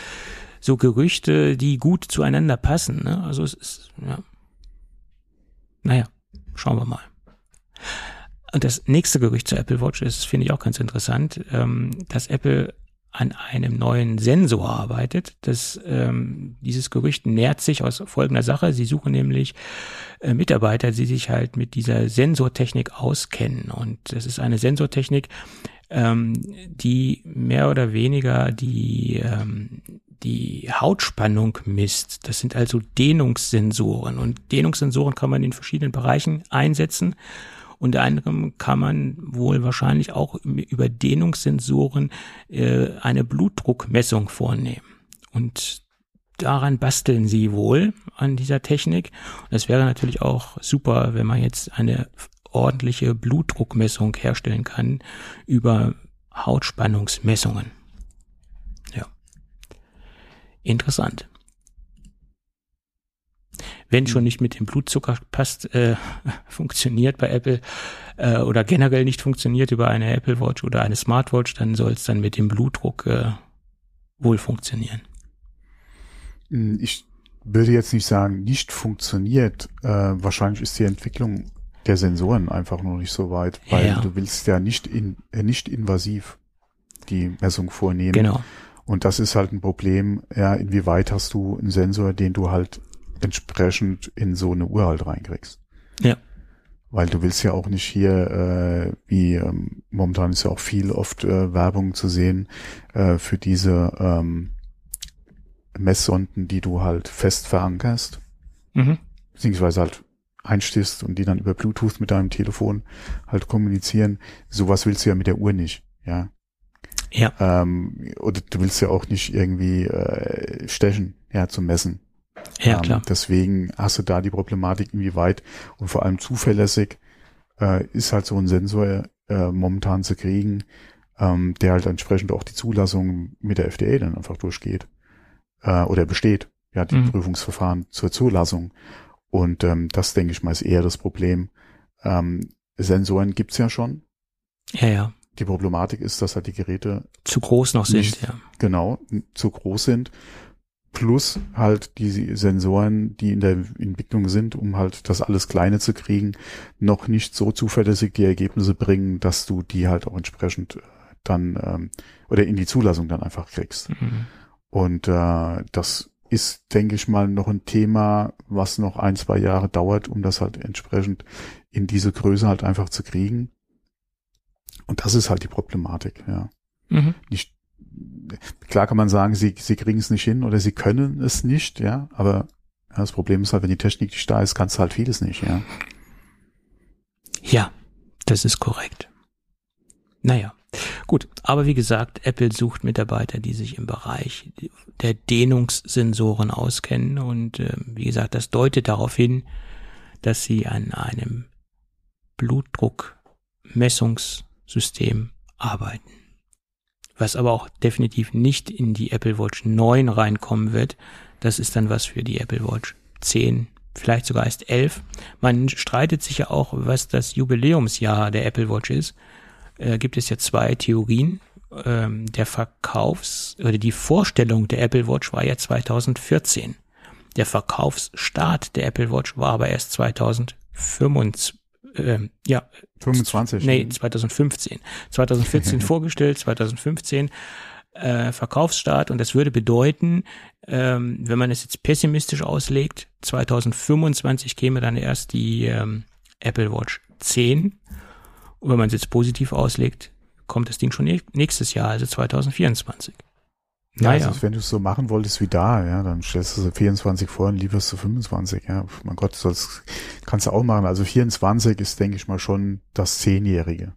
so Gerüchte, die gut zueinander passen. Ne? Also es ist, ja. Naja, schauen wir mal. Und das nächste Gerücht zur Apple Watch ist, finde ich auch ganz interessant, ähm, dass Apple an einem neuen Sensor arbeitet. Das, ähm, dieses Gerücht nährt sich aus folgender Sache. Sie suchen nämlich äh, Mitarbeiter, die sich halt mit dieser Sensortechnik auskennen. Und das ist eine Sensortechnik, ähm, die mehr oder weniger die, ähm, die Hautspannung misst. Das sind also Dehnungssensoren. Und Dehnungssensoren kann man in verschiedenen Bereichen einsetzen. Unter anderem kann man wohl wahrscheinlich auch über Dehnungssensoren äh, eine Blutdruckmessung vornehmen. Und daran basteln sie wohl an dieser Technik. Das wäre natürlich auch super, wenn man jetzt eine ordentliche Blutdruckmessung herstellen kann über Hautspannungsmessungen. Ja. Interessant. Wenn schon nicht mit dem Blutzucker passt, äh, funktioniert bei Apple äh, oder generell nicht funktioniert über eine Apple Watch oder eine Smartwatch, dann soll es dann mit dem Blutdruck äh, wohl funktionieren. Hm, Ich würde jetzt nicht sagen, nicht funktioniert. Äh, wahrscheinlich ist die Entwicklung der Sensoren einfach noch nicht so weit, weil Ja. du willst ja nicht in, äh, nicht invasiv die Messung vornehmen. Genau. Und das ist halt ein Problem, ja, inwieweit hast du einen Sensor, den du halt entsprechend in so eine Uhr halt reinkriegst. Ja. Weil du willst ja auch nicht hier, äh, wie ähm, momentan ist ja auch viel oft äh, Werbung zu sehen äh, für diese ähm, Messsonden, die du halt fest verankerst, Mhm. beziehungsweise halt einstichst und die dann über Bluetooth mit deinem Telefon halt kommunizieren. Sowas willst du ja mit der Uhr nicht, ja. Ja. Ähm, oder du willst ja auch nicht irgendwie äh, stechen, ja, zum Messen. Ja, Ähm, klar. Deswegen hast du da die Problematik, inwieweit und vor allem zuverlässig äh, ist halt so ein Sensor äh, momentan zu kriegen, ähm, der halt entsprechend auch die Zulassung mit der FDA dann einfach durchgeht äh, oder besteht, ja, die Mhm. Prüfungsverfahren zur Zulassung. Und ähm, das, denke ich mal, ist eher das Problem. Ähm, Sensoren gibt's ja schon. Ja, ja. Die Problematik ist, dass halt die Geräte Zu groß noch sind, Nicht- ja. genau zu groß sind. Plus halt die Sensoren, die in der Entwicklung sind, um halt das alles Kleine zu kriegen, noch nicht so zuverlässig die Ergebnisse bringen, dass du die halt auch entsprechend äh, dann ähm, oder in die Zulassung dann einfach kriegst. Mhm. Und äh, das ist, denke ich mal, noch ein Thema, was noch ein, zwei Jahre dauert, um das halt entsprechend in diese Größe halt einfach zu kriegen. Und das ist halt die Problematik, ja Mhm. nicht, klar kann man sagen, sie, sie kriegen es nicht hin oder sie können es nicht, ja, aber ja, das Problem ist halt, wenn die Technik nicht da ist, kannst du halt vieles nicht, ja. Ja, das ist korrekt. Naja, gut. Aber wie gesagt, Apple sucht Mitarbeiter, die sich im Bereich der Dehnungssensoren auskennen. Und äh, wie gesagt, das deutet darauf hin, dass sie an einem Blutdruckmessungssystem arbeiten. Was aber auch definitiv nicht in die Apple Watch 9 reinkommen wird. Das ist dann was für die Apple Watch 10, vielleicht sogar erst 11. Man streitet sich ja auch, was das Jubiläumsjahr der Apple Watch ist. Äh, gibt es ja zwei Theorien. Ähm, der Verkaufs- oder die Vorstellung der Apple Watch war ja 2014. Der Verkaufsstart der Apple Watch war aber erst 2025. Ähm, ja, 25. Nee, 2015. 2014 vorgestellt, 2015 äh, Verkaufsstart und das würde bedeuten, ähm, wenn man es jetzt pessimistisch auslegt, 2025 käme dann erst die ähm, Apple Watch 10 und wenn man es jetzt positiv auslegt, kommt das Ding schon nächstes Jahr, also 2024. Ja, naja. also wenn du es so machen wolltest wie da, ja, dann stellst du so 24 vor und lieferst du 25, ja. Mein Gott, das kannst du auch machen. Also 24 ist, denke ich mal, schon das Zehnjährige.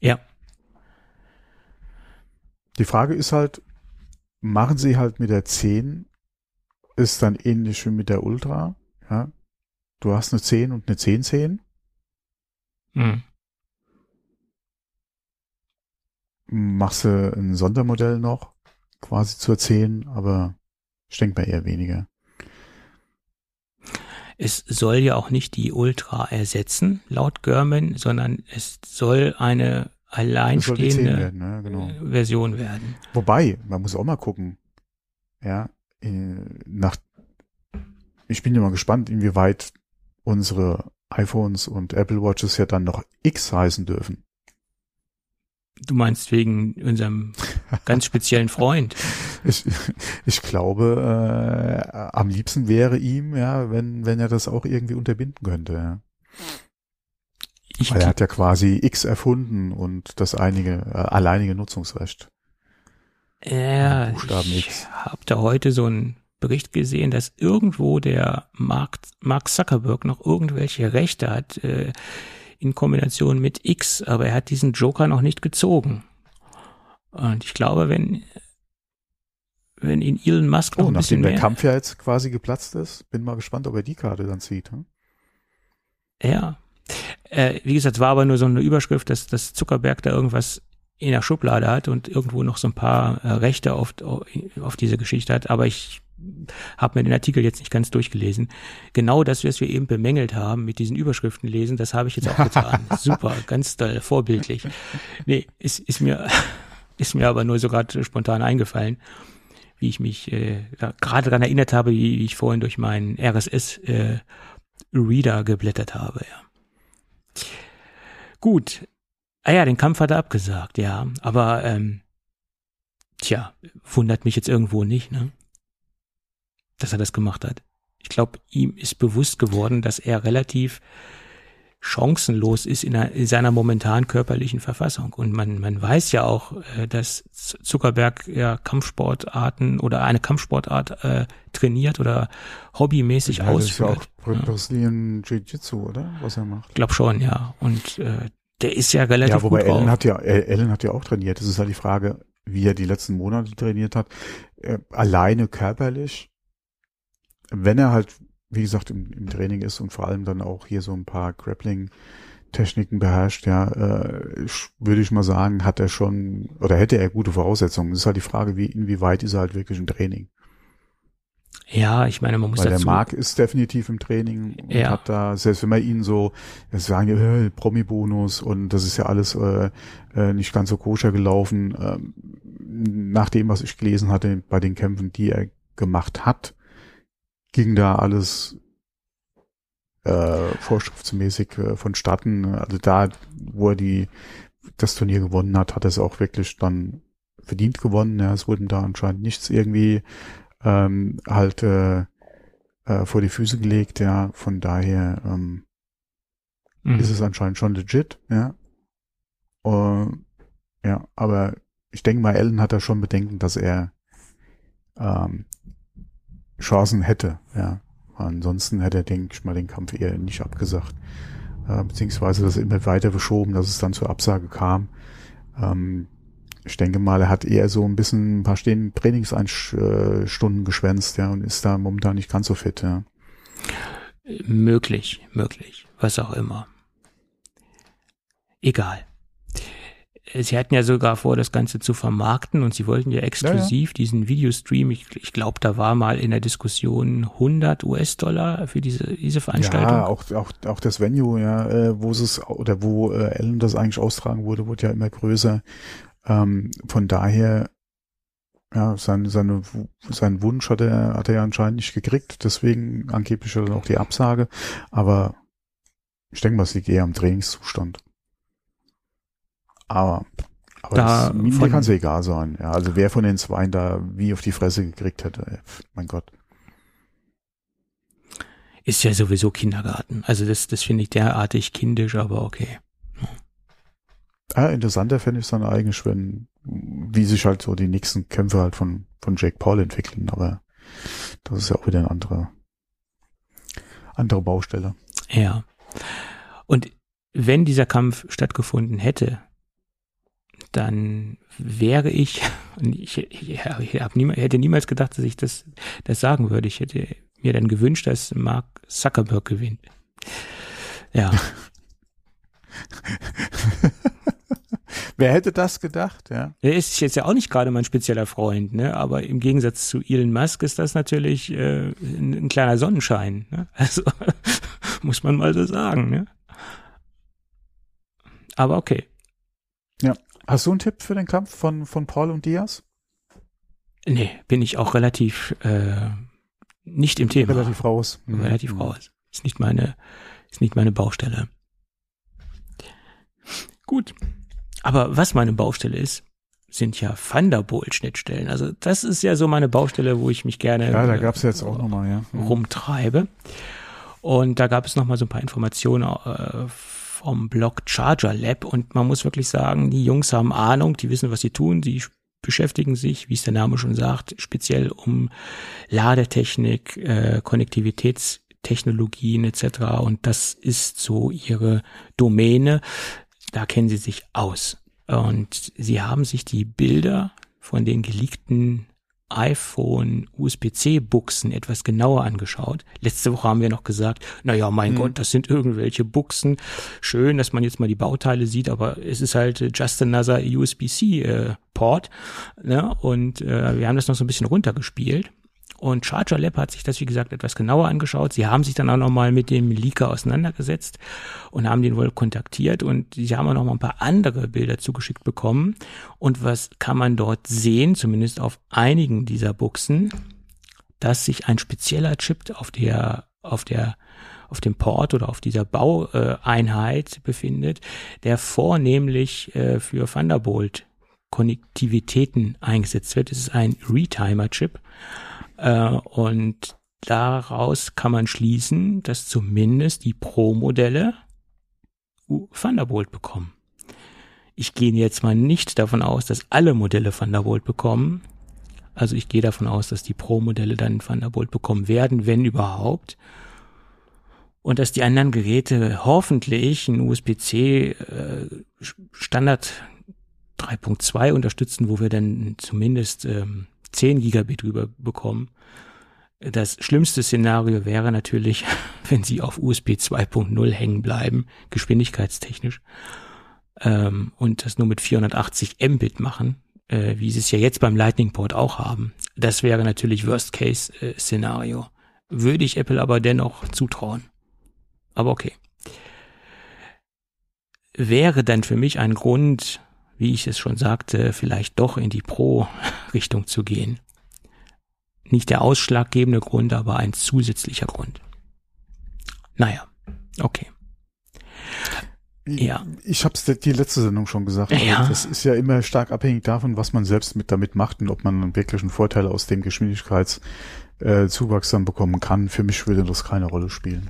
Ja. Die Frage ist halt, machen sie halt mit der 10, ist dann ähnlich wie mit der Ultra, ja. Du hast eine 10 und eine 1010. Mhm. Machst du ein Sondermodell noch quasi zu erzählen, aber ich denke mal eher weniger. Es soll ja auch nicht die Ultra ersetzen, laut Görman, sondern es soll eine alleinstehende werden, ne? genau. Version werden. Wobei, man muss auch mal gucken, ja, äh, nach, ich bin ja mal gespannt, inwieweit unsere iPhones und Apple Watches ja dann noch X heißen dürfen. Du meinst wegen unserem ganz speziellen Freund? Ich, ich glaube, äh, am liebsten wäre ihm, ja, wenn, wenn er das auch irgendwie unterbinden könnte, ja. Ich Weil er hat ja quasi X erfunden und das einige, äh, alleinige Nutzungsrecht. Ja, ich habe da heute so einen Bericht gesehen, dass irgendwo der Mark, Mark Zuckerberg noch irgendwelche Rechte hat, äh, in Kombination mit X, aber er hat diesen Joker noch nicht gezogen. Und ich glaube, wenn, wenn ihn Elon Musk noch oh, ein bisschen nachdem der Kampf ja jetzt quasi geplatzt ist, bin mal gespannt, ob er die Karte dann zieht. Hm? Ja. Äh, wie gesagt, war aber nur so eine Überschrift, dass, dass Zuckerberg da irgendwas in der Schublade hat und irgendwo noch so ein paar äh, Rechte auf, auf diese Geschichte hat. Aber ich habe mir den Artikel jetzt nicht ganz durchgelesen. Genau das, was wir eben bemängelt haben mit diesen Überschriften lesen, das habe ich jetzt auch getan. Super, ganz toll, vorbildlich. Nee, ist, ist mir ist mir aber nur so gerade spontan eingefallen, wie ich mich äh, gerade daran erinnert habe, wie, wie ich vorhin durch meinen RSS äh, Reader geblättert habe. Ja. Gut. Ah ja, den Kampf hat er abgesagt, ja. Aber ähm, tja, wundert mich jetzt irgendwo nicht, ne? Dass er das gemacht hat. Ich glaube, ihm ist bewusst geworden, dass er relativ chancenlos ist in, einer, in, seiner momentanen körperlichen Verfassung. Und man, man weiß ja auch, äh, dass Zuckerberg ja Kampfsportarten oder eine Kampfsportart äh, trainiert oder hobbymäßig ja, ausführt. Das ist ja auch Brazilian Jiu-Jitsu, oder? Was er macht. Ich glaube schon, ja. Und äh, der ist ja relativ ja, wobei gut Ellen hat ja, Ellen hat ja auch trainiert. Das ist halt die Frage, wie er die letzten Monate trainiert hat. Äh, alleine körperlich wenn er halt, wie gesagt, im, im, Training ist und vor allem dann auch hier so ein paar Grappling-Techniken beherrscht, ja, äh, würde ich mal sagen, hat er schon oder hätte er gute Voraussetzungen. Das ist halt die Frage, wie inwieweit ist er halt wirklich im Training. Ja, ich meine, man muss Weil dazu. der Marc ist definitiv im Training und ja. hat da, selbst wenn man ihn so, das sagen ja, äh, Promi-Bonus und das ist ja alles äh, äh, nicht ganz so koscher gelaufen. Ähm, nach dem, was ich gelesen hatte bei den Kämpfen, die er gemacht hat, ging da alles äh, vorschriftsmäßig äh, vonstatten. Also da, wo er die das Turnier gewonnen hat, hat er es auch wirklich dann verdient gewonnen. Ja, es wurden da anscheinend nichts irgendwie ähm, halt äh, äh, vor die Füße gelegt. Ja, von daher ähm, mhm. ist es anscheinend schon legit. Ja, uh, ja, aber ich denke mal, Allen hat da schon Bedenken, dass er ähm, Chancen hätte, ja. Ansonsten hätte er, denke ich mal, den Kampf eher nicht abgesagt. Äh, beziehungsweise das immer weiter verschoben, dass es dann zur Absage kam. Ähm, ich denke mal, er hat eher so ein bisschen ein paar Trainingsstunden geschwänzt, ja, und ist da momentan nicht ganz so fit, ja. Möglich, möglich, was auch immer. Egal. Sie hatten ja sogar vor, das Ganze zu vermarkten und sie wollten ja exklusiv ja, ja. diesen Videostream, ich, ich glaube, da war mal in der Diskussion 100 US-Dollar für diese, diese Veranstaltung. Ja, auch, auch, auch das Venue, ja, äh, wo es, oder wo äh, Ellen das eigentlich austragen wurde, wurde ja immer größer. Ähm, von daher, ja, sein, seine, seinen Wunsch hat er, hat er ja anscheinend nicht gekriegt, deswegen angeblich dann auch die Absage. Aber ich denke mal, es liegt eher am Trainingszustand. Aber, aber da das, mir kann es egal sein. Ja, also wer von den Zweien da wie auf die Fresse gekriegt hätte, mein Gott. Ist ja sowieso Kindergarten. Also das, das finde ich derartig kindisch, aber okay. Ah, interessanter fände ich es dann eigentlich, wenn, wie sich halt so die nächsten Kämpfe halt von, von Jake Paul entwickeln, aber das ist ja auch wieder eine andere, andere Baustelle. Ja. Und wenn dieser Kampf stattgefunden hätte, dann wäre ich, ich, ich, ich hab niemals, hätte niemals gedacht, dass ich das, das sagen würde. Ich hätte mir dann gewünscht, dass Mark Zuckerberg gewinnt. Ja. Wer hätte das gedacht, ja? Er ist jetzt ja auch nicht gerade mein spezieller Freund, ne? Aber im Gegensatz zu Elon Musk ist das natürlich äh, ein, ein kleiner Sonnenschein. Ne? Also muss man mal so sagen, ne? Aber okay. Ja. Hast du einen Tipp für den Kampf von, von Paul und Diaz? Nee, bin ich auch relativ äh, nicht im Thema. Relativ raus. Mhm. Relativ raus. Ist nicht meine, ist nicht meine Baustelle. Gut. Aber was meine Baustelle ist, sind ja Thunderbolt-Schnittstellen. Also das ist ja so meine Baustelle, wo ich mich gerne ja, da gab's jetzt auch noch mal, ja. Mhm. rumtreibe. Und da gab es noch mal so ein paar Informationen äh, vom Blog Charger Lab und man muss wirklich sagen, die Jungs haben Ahnung, die wissen, was sie tun, die beschäftigen sich, wie es der Name schon sagt, speziell um Ladetechnik, äh, Konnektivitätstechnologien etc. Und das ist so ihre Domäne da kennen sie sich aus. Und sie haben sich die Bilder von den geleakten iPhone USB-C-Buchsen etwas genauer angeschaut. Letzte Woche haben wir noch gesagt, na ja, mein mhm. Gott, das sind irgendwelche Buchsen. Schön, dass man jetzt mal die Bauteile sieht, aber es ist halt just another USB-C-Port. Äh, ne? Und äh, wir haben das noch so ein bisschen runtergespielt. Und Charger Lab hat sich das, wie gesagt, etwas genauer angeschaut. Sie haben sich dann auch nochmal mit dem Leaker auseinandergesetzt und haben den wohl kontaktiert und sie haben auch noch mal ein paar andere Bilder zugeschickt bekommen. Und was kann man dort sehen, zumindest auf einigen dieser Buchsen, dass sich ein spezieller Chip auf der, auf der auf dem Port oder auf dieser Baueinheit befindet, der vornehmlich äh, für Thunderbolt Konnektivitäten eingesetzt wird. Es ist ein Retimer-Chip äh, und daraus kann man schließen, dass zumindest die Pro-Modelle Thunderbolt bekommen. Ich gehe jetzt mal nicht davon aus, dass alle Modelle Thunderbolt bekommen. Also ich gehe davon aus, dass die Pro-Modelle dann Thunderbolt bekommen werden, wenn überhaupt. Und dass die anderen Geräte hoffentlich ein USB-C äh, Standard 3.2 unterstützen, wo wir dann zumindest ähm, 10 Gigabit rüber bekommen. Das schlimmste Szenario wäre natürlich, wenn sie auf USB 2.0 hängen bleiben, geschwindigkeitstechnisch, ähm, und das nur mit 480 Mbit machen, äh, wie sie es ja jetzt beim Lightning Port auch haben. Das wäre natürlich Worst-Case-Szenario. Würde ich Apple aber dennoch zutrauen. Aber okay. Wäre dann für mich ein Grund, wie ich es schon sagte, vielleicht doch in die Pro-Richtung zu gehen. Nicht der ausschlaggebende Grund, aber ein zusätzlicher Grund. Naja, okay. Ja. Ich habe es die letzte Sendung schon gesagt. Also ja. Das ist ja immer stark abhängig davon, was man selbst mit damit macht und ob man einen wirklichen Vorteil aus dem Geschwindigkeitszuwachs äh, dann bekommen kann. Für mich würde das keine Rolle spielen.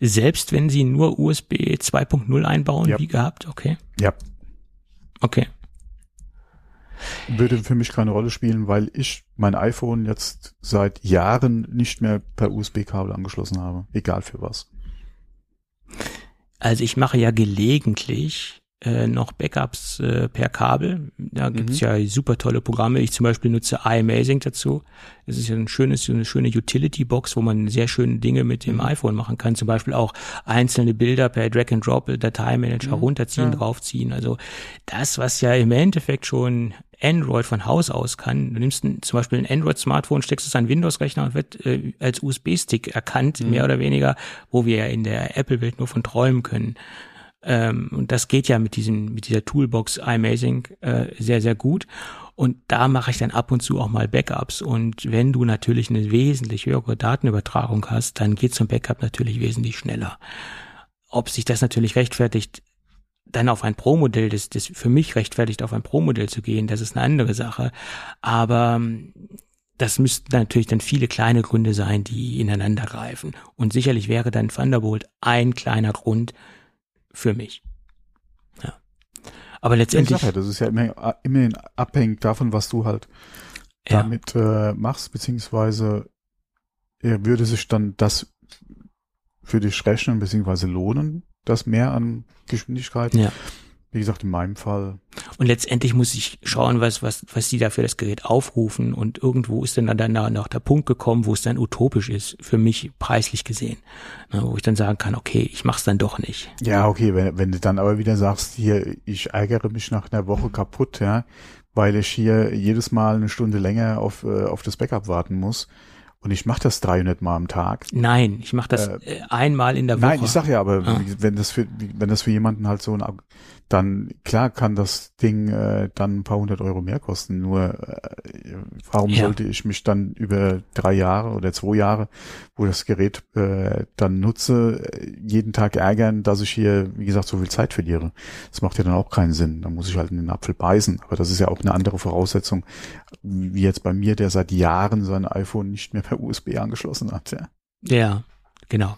Selbst wenn Sie nur USB 2.0 einbauen, ja. wie gehabt, okay? Ja, Okay. Würde für mich keine Rolle spielen, weil ich mein iPhone jetzt seit Jahren nicht mehr per USB-Kabel angeschlossen habe, egal für was. Also ich mache ja gelegentlich äh, noch Backups äh, per Kabel. Da mhm. gibt's ja super tolle Programme. Ich zum Beispiel nutze iAmazing dazu. Es ist ja ein schönes, eine schöne Utility-Box, wo man sehr schöne Dinge mit dem mhm. iPhone machen kann. Zum Beispiel auch einzelne Bilder per Drag-and-Drop-Dateimanager mhm. runterziehen, ja. draufziehen. Also das, was ja im Endeffekt schon Android von Haus aus kann. Du nimmst ein, zum Beispiel ein Android-Smartphone, steckst es an Windows-Rechner und wird äh, als USB-Stick erkannt, mhm. mehr oder weniger, wo wir ja in der Apple-Welt nur von träumen können. Ähm, und das geht ja mit diesem, mit dieser Toolbox iMazing äh, sehr, sehr gut. Und da mache ich dann ab und zu auch mal Backups. Und wenn du natürlich eine wesentlich höhere Datenübertragung hast, dann geht so ein Backup natürlich wesentlich schneller. Ob sich das natürlich rechtfertigt, dann auf ein Pro-Modell, das, das für mich rechtfertigt, auf ein Pro-Modell zu gehen, das ist eine andere Sache. Aber ähm, das müssten natürlich dann viele kleine Gründe sein, die ineinander greifen. Und sicherlich wäre dann Thunderbolt ein kleiner Grund, für mich. Ja. Aber letztendlich. Ja, das ist ja immer, immerhin abhängig davon, was du halt ja. damit äh, machst, beziehungsweise er würde sich dann das für dich rechnen, beziehungsweise lohnen, das mehr an Geschwindigkeit. Ja. Wie gesagt, in meinem Fall. Und letztendlich muss ich schauen, was, was, was die da für das Gerät aufrufen. Und irgendwo ist dann dann noch der Punkt gekommen, wo es dann utopisch ist, für mich preislich gesehen. Na, wo ich dann sagen kann, okay, ich mach's dann doch nicht. Ja, okay, wenn, wenn du dann aber wieder sagst, hier, ich ärgere mich nach einer Woche kaputt, ja, weil ich hier jedes Mal eine Stunde länger auf, äh, auf das Backup warten muss und ich mache das 300 Mal am Tag. Nein, ich mache das äh, einmal in der Woche. Nein, ich sag ja, aber ah. wenn das für wenn das für jemanden halt so ein dann klar kann das Ding äh, dann ein paar hundert Euro mehr kosten. Nur äh, warum ja. sollte ich mich dann über drei Jahre oder zwei Jahre, wo das Gerät äh, dann nutze, jeden Tag ärgern, dass ich hier, wie gesagt, so viel Zeit verliere? Das macht ja dann auch keinen Sinn. Da muss ich halt in den Apfel beißen. Aber das ist ja auch eine andere Voraussetzung, wie jetzt bei mir, der seit Jahren sein iPhone nicht mehr per USB angeschlossen hat. Ja, ja genau.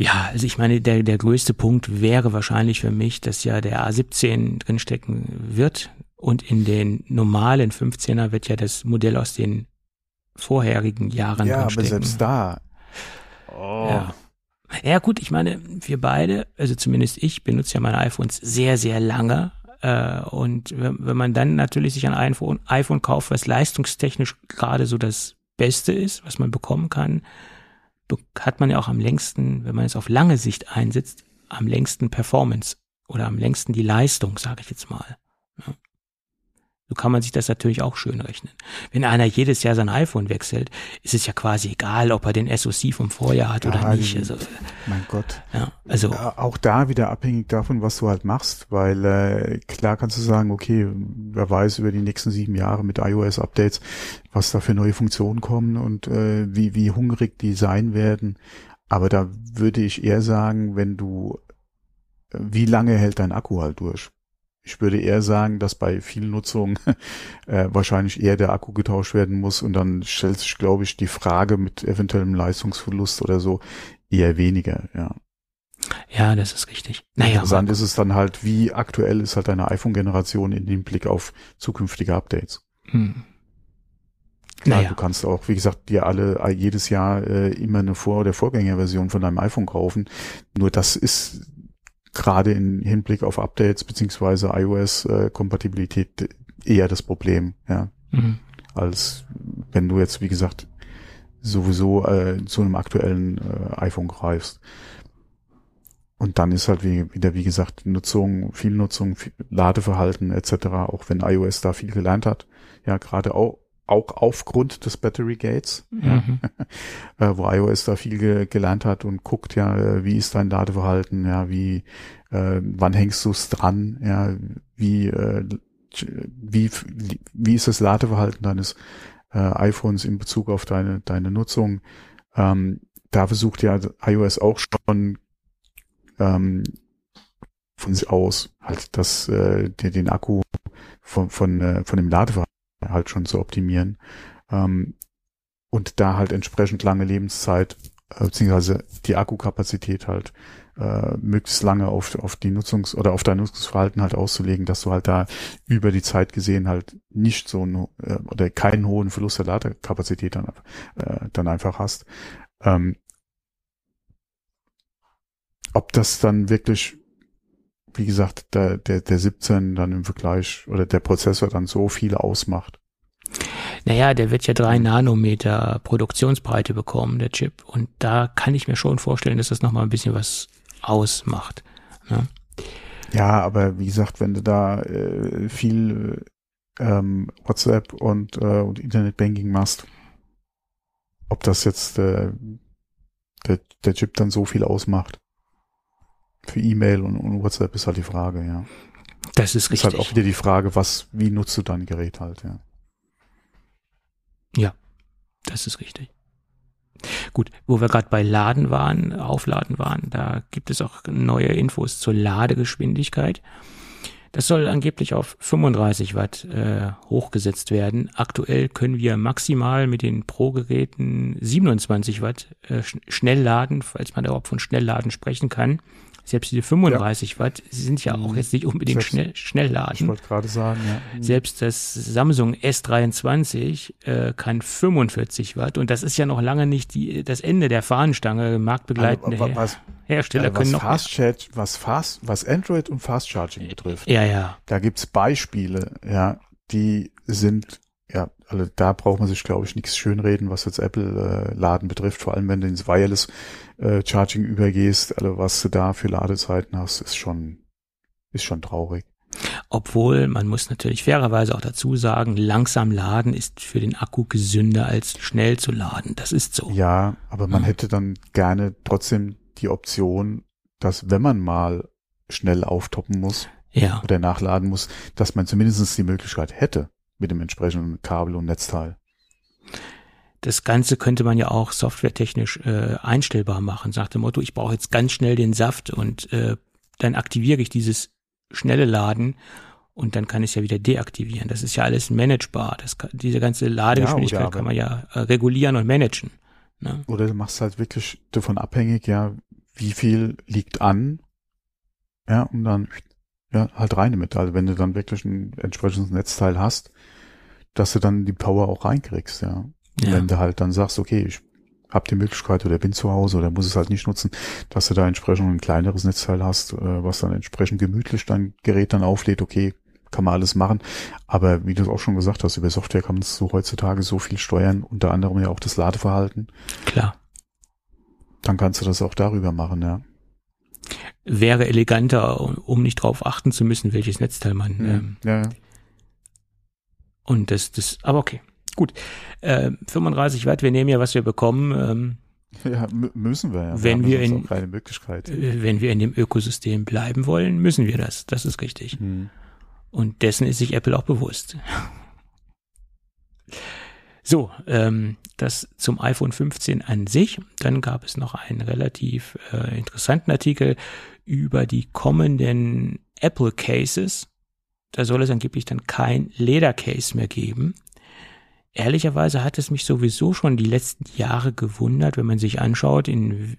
Ja, also ich meine, der, der größte Punkt wäre wahrscheinlich für mich, dass ja der A17 drinstecken wird und in den normalen 15er wird ja das Modell aus den vorherigen Jahren Ja, aber selbst da. Oh. Ja. ja gut, ich meine, wir beide, also zumindest ich, benutze ja meine iPhones sehr, sehr lange. Äh, und wenn, wenn man dann natürlich sich ein iPhone, iPhone kauft, was leistungstechnisch gerade so das Beste ist, was man bekommen kann, hat man ja auch am längsten, wenn man es auf lange Sicht einsetzt, am längsten Performance oder am längsten die Leistung, sage ich jetzt mal. So kann man sich das natürlich auch schön rechnen. Wenn einer jedes Jahr sein iPhone wechselt, ist es ja quasi egal, ob er den SoC vom Vorjahr hat ja, oder nicht. Also, mein Gott. Ja, also auch da wieder abhängig davon, was du halt machst, weil äh, klar kannst du sagen, okay, wer weiß über die nächsten sieben Jahre mit iOS-Updates, was da für neue Funktionen kommen und äh, wie wie hungrig die sein werden. Aber da würde ich eher sagen, wenn du, wie lange hält dein Akku halt durch? Ich würde eher sagen, dass bei vielen Nutzungen äh, wahrscheinlich eher der Akku getauscht werden muss und dann stellt sich, glaube ich, die Frage mit eventuellem Leistungsverlust oder so eher weniger, ja. Ja, das ist richtig. Naja, Interessant ist es dann halt, wie aktuell ist halt deine iPhone-Generation in dem Blick auf zukünftige Updates. Hm. Klar, naja. du kannst auch, wie gesagt, dir alle jedes Jahr äh, immer eine Vor- oder Vorgängerversion von deinem iPhone kaufen. Nur das ist gerade im Hinblick auf Updates beziehungsweise iOS-Kompatibilität äh, eher das Problem, ja. Mhm. Als wenn du jetzt, wie gesagt, sowieso äh, zu einem aktuellen äh, iPhone greifst. Und dann ist halt wie, wieder, wie gesagt, Nutzung, viel Nutzung, viel Ladeverhalten etc., auch wenn iOS da viel gelernt hat. Ja, gerade auch, auch aufgrund des Battery Gates, mhm. ja, äh, wo iOS da viel ge gelernt hat und guckt ja, äh, wie ist dein Ladeverhalten, ja, wie, äh, wann hängst du es dran, ja, wie, äh, wie, wie ist das Ladeverhalten deines äh, iPhones in Bezug auf deine, deine Nutzung. Ähm, da versucht ja iOS auch schon ähm, von sich aus halt das, äh, den, den Akku von, von, äh, von dem Ladeverhalten halt schon zu optimieren. Ähm, und da halt entsprechend lange Lebenszeit äh, beziehungsweise die Akkukapazität halt äh, möglichst lange auf, auf die Nutzungs- oder auf dein Nutzungsverhalten halt auszulegen, dass du halt da über die Zeit gesehen halt nicht so ein, äh, oder keinen hohen Verlust der Ladekapazität dann, äh, dann einfach hast. Ähm, ob das dann wirklich, wie gesagt, der, der, der 17 dann im Vergleich oder der Prozessor dann so viel ausmacht. Naja, der wird ja drei Nanometer Produktionsbreite bekommen, der Chip. Und da kann ich mir schon vorstellen, dass das nochmal ein bisschen was ausmacht. Ne? Ja, aber wie gesagt, wenn du da äh, viel ähm, WhatsApp und, äh, und Internetbanking machst, ob das jetzt äh, der, der Chip dann so viel ausmacht. Für E-Mail und, und WhatsApp ist halt die Frage, ja. Das ist richtig. Ist halt auch wieder die Frage, was, wie nutzt du dein Gerät halt, ja. Ja, das ist richtig. Gut, wo wir gerade bei Laden waren, Aufladen waren, da gibt es auch neue Infos zur Ladegeschwindigkeit. Das soll angeblich auf 35 Watt äh, hochgesetzt werden. Aktuell können wir maximal mit den Pro-Geräten 27 Watt äh, schnell laden, falls man überhaupt von Schnellladen sprechen kann. Selbst diese 35 ja. Watt sind ja auch mhm. jetzt nicht unbedingt Selbst, schnell, Schnellladen. Ich wollte gerade sagen, ja. Mhm. Selbst das Samsung S23 äh, kann 45 Watt und das ist ja noch lange nicht die, das Ende der Fahnenstange. Marktbegleitende also, was, Hersteller also können noch. Fast Chat, was Fast, was Android und Fast Charging betrifft. Ja, ja. Da gibt's Beispiele, ja, die sind ja, also da braucht man sich, glaube ich, nichts schönreden, was jetzt Apple-Laden äh, betrifft. Vor allem, wenn du ins Wireless äh, Charging übergehst, also was du da für Ladezeiten hast, ist schon, ist schon traurig. Obwohl, man muss natürlich fairerweise auch dazu sagen, langsam laden ist für den Akku gesünder als schnell zu laden. Das ist so. Ja, aber man ja. hätte dann gerne trotzdem die Option, dass wenn man mal schnell auftoppen muss ja. oder nachladen muss, dass man zumindest die Möglichkeit hätte mit dem entsprechenden Kabel und Netzteil. Das Ganze könnte man ja auch softwaretechnisch äh, einstellbar machen, sagt dem Motto, ich brauche jetzt ganz schnell den Saft und äh, dann aktiviere ich dieses schnelle Laden und dann kann ich es ja wieder deaktivieren. Das ist ja alles managebar. Das kann, diese ganze Ladegeschwindigkeit ja, kann man ja äh, regulieren und managen. Ne? Oder du machst halt wirklich davon abhängig, ja, wie viel liegt an, ja, und dann ja, halt rein damit. Also wenn du dann wirklich ein entsprechendes Netzteil hast, dass du dann die Power auch reinkriegst, ja. ja. Wenn du halt dann sagst, okay, ich habe die Möglichkeit oder bin zu Hause oder muss es halt nicht nutzen, dass du da entsprechend ein kleineres Netzteil hast, äh, was dann entsprechend gemütlich dein Gerät dann auflädt, okay, kann man alles machen. Aber wie du auch schon gesagt hast, über Software kann man so heutzutage so viel steuern, unter anderem ja auch das Ladeverhalten. Klar. Dann kannst du das auch darüber machen, ja wäre eleganter, um nicht drauf achten zu müssen, welches Netzteil man. Mhm. Ähm, ja, ja. Und das, das, aber okay, gut. Äh, 35 Watt, wir nehmen ja, was wir bekommen. Ähm, ja, müssen wir ja. Wenn wir, in, keine Möglichkeit. Äh, wenn wir in dem Ökosystem bleiben wollen, müssen wir das. Das ist richtig. Mhm. Und dessen ist sich Apple auch bewusst. So, ähm, das zum iPhone 15 an sich. Dann gab es noch einen relativ äh, interessanten Artikel über die kommenden Apple Cases. Da soll es angeblich dann kein Ledercase mehr geben. Ehrlicherweise hat es mich sowieso schon die letzten Jahre gewundert, wenn man sich anschaut, in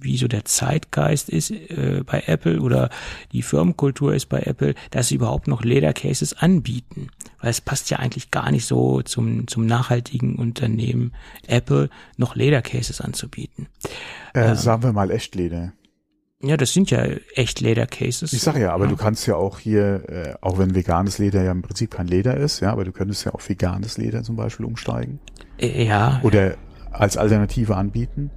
wie so der Zeitgeist ist äh, bei Apple oder die Firmenkultur ist bei Apple, dass sie überhaupt noch Ledercases anbieten. Weil es passt ja eigentlich gar nicht so zum, zum nachhaltigen Unternehmen Apple, noch Ledercases anzubieten. Äh, ähm, sagen wir mal Echtleder. Ja, das sind ja echt Ledercases. Ich sage ja, aber ja. du kannst ja auch hier, äh, auch wenn veganes Leder ja im Prinzip kein Leder ist, ja, aber du könntest ja auch veganes Leder zum Beispiel umsteigen. Äh, ja. Oder als Alternative anbieten.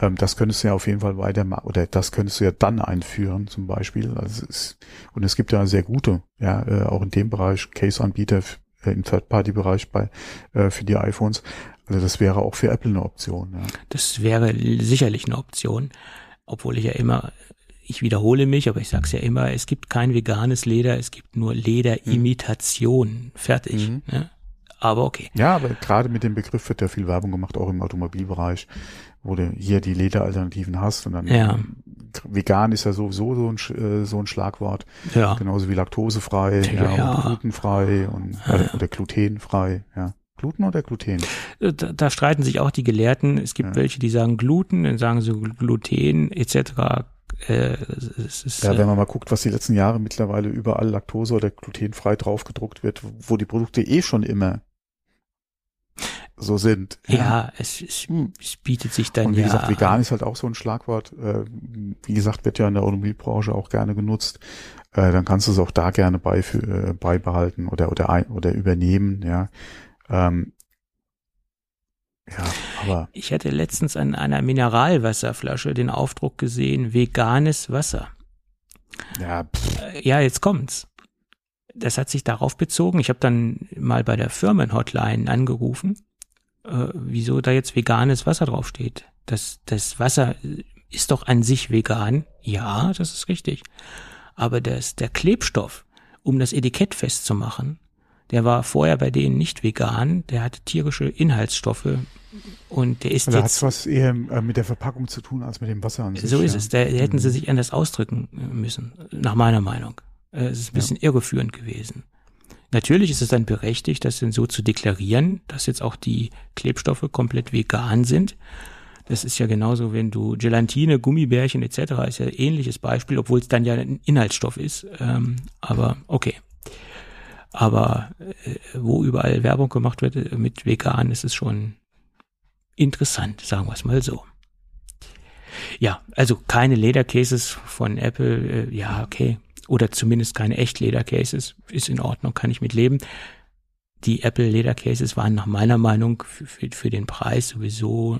Ähm, das könntest du ja auf jeden Fall weitermachen, oder das könntest du ja dann einführen, zum Beispiel. Also es ist, und es gibt ja sehr gute, ja, äh, auch in dem Bereich Case-Anbieter äh, im Third-Party-Bereich bei äh, für die iPhones. Also das wäre auch für Apple eine Option. Ja. Das wäre sicherlich eine Option, obwohl ich ja immer ich wiederhole mich, aber ich sage es ja immer, es gibt kein veganes Leder, es gibt nur Lederimitation. Mhm. Fertig. Mhm. Ne? Aber okay. Ja, aber gerade mit dem Begriff wird ja viel Werbung gemacht, auch im Automobilbereich wo du hier die Lederalternativen hast und dann ja. vegan ist ja sowieso so ein, äh, so ein Schlagwort. Ja. Genauso wie laktosefrei, ja, ja. und glutenfrei und oder, oder glutenfrei, ja. Gluten oder Gluten? Da, da streiten sich auch die Gelehrten. Es gibt Ja. welche, die sagen Gluten, dann sagen sie Gluten etc. Äh, es ist, Ja, äh, wenn man mal guckt, was die letzten Jahre mittlerweile überall Laktose oder glutenfrei draufgedruckt wird, wo die Produkte eh schon immer so sind. ja, es, es, Hm. es bietet sich dann Und wie ja. gesagt, vegan ist halt auch so ein Schlagwort. Äh, wie gesagt, wird ja in der Automobilbranche auch gerne genutzt. Äh, dann kannst du es auch da gerne äh, beibehalten oder oder ein, oder übernehmen. Ja, ähm, ja, aber Ich hatte letztens an einer Mineralwasserflasche den Aufdruck gesehen, veganes Wasser. ja, pff, Äh, Ja, jetzt kommt's. Das hat sich darauf bezogen. Ich habe dann mal bei der Firmenhotline angerufen, äh, wieso da jetzt veganes Wasser draufsteht. Das, das Wasser ist doch an sich vegan. Ja, das ist richtig. Aber das, der Klebstoff, um das Etikett festzumachen, der war vorher bei denen nicht vegan. Der hatte tierische Inhaltsstoffe und der ist hat jetzt es was eher äh, mit der Verpackung zu tun als mit dem Wasser an sich. so ist ja. es. Da hätten sie Mhm. sich anders ausdrücken müssen, nach meiner Meinung. Äh, Es ist ein bisschen irreführend gewesen. Natürlich ist es dann berechtigt, das denn so zu deklarieren, dass jetzt auch die Klebstoffe komplett vegan sind. Das ist ja genauso, wenn du Gelatine, Gummibärchen etc. ist ja ein ähnliches Beispiel, obwohl es dann ja ein Inhaltsstoff ist. Ähm, aber okay. Aber äh, wo überall Werbung gemacht wird äh, mit vegan, ist es schon interessant, sagen wir es mal so. Ja, also keine Ledercases von Apple, äh, ja, okay. Oder zumindest keine echt Ledercases, ist in Ordnung, kann ich mit leben. Die Apple Ledercases waren nach meiner Meinung für, für, den Preis sowieso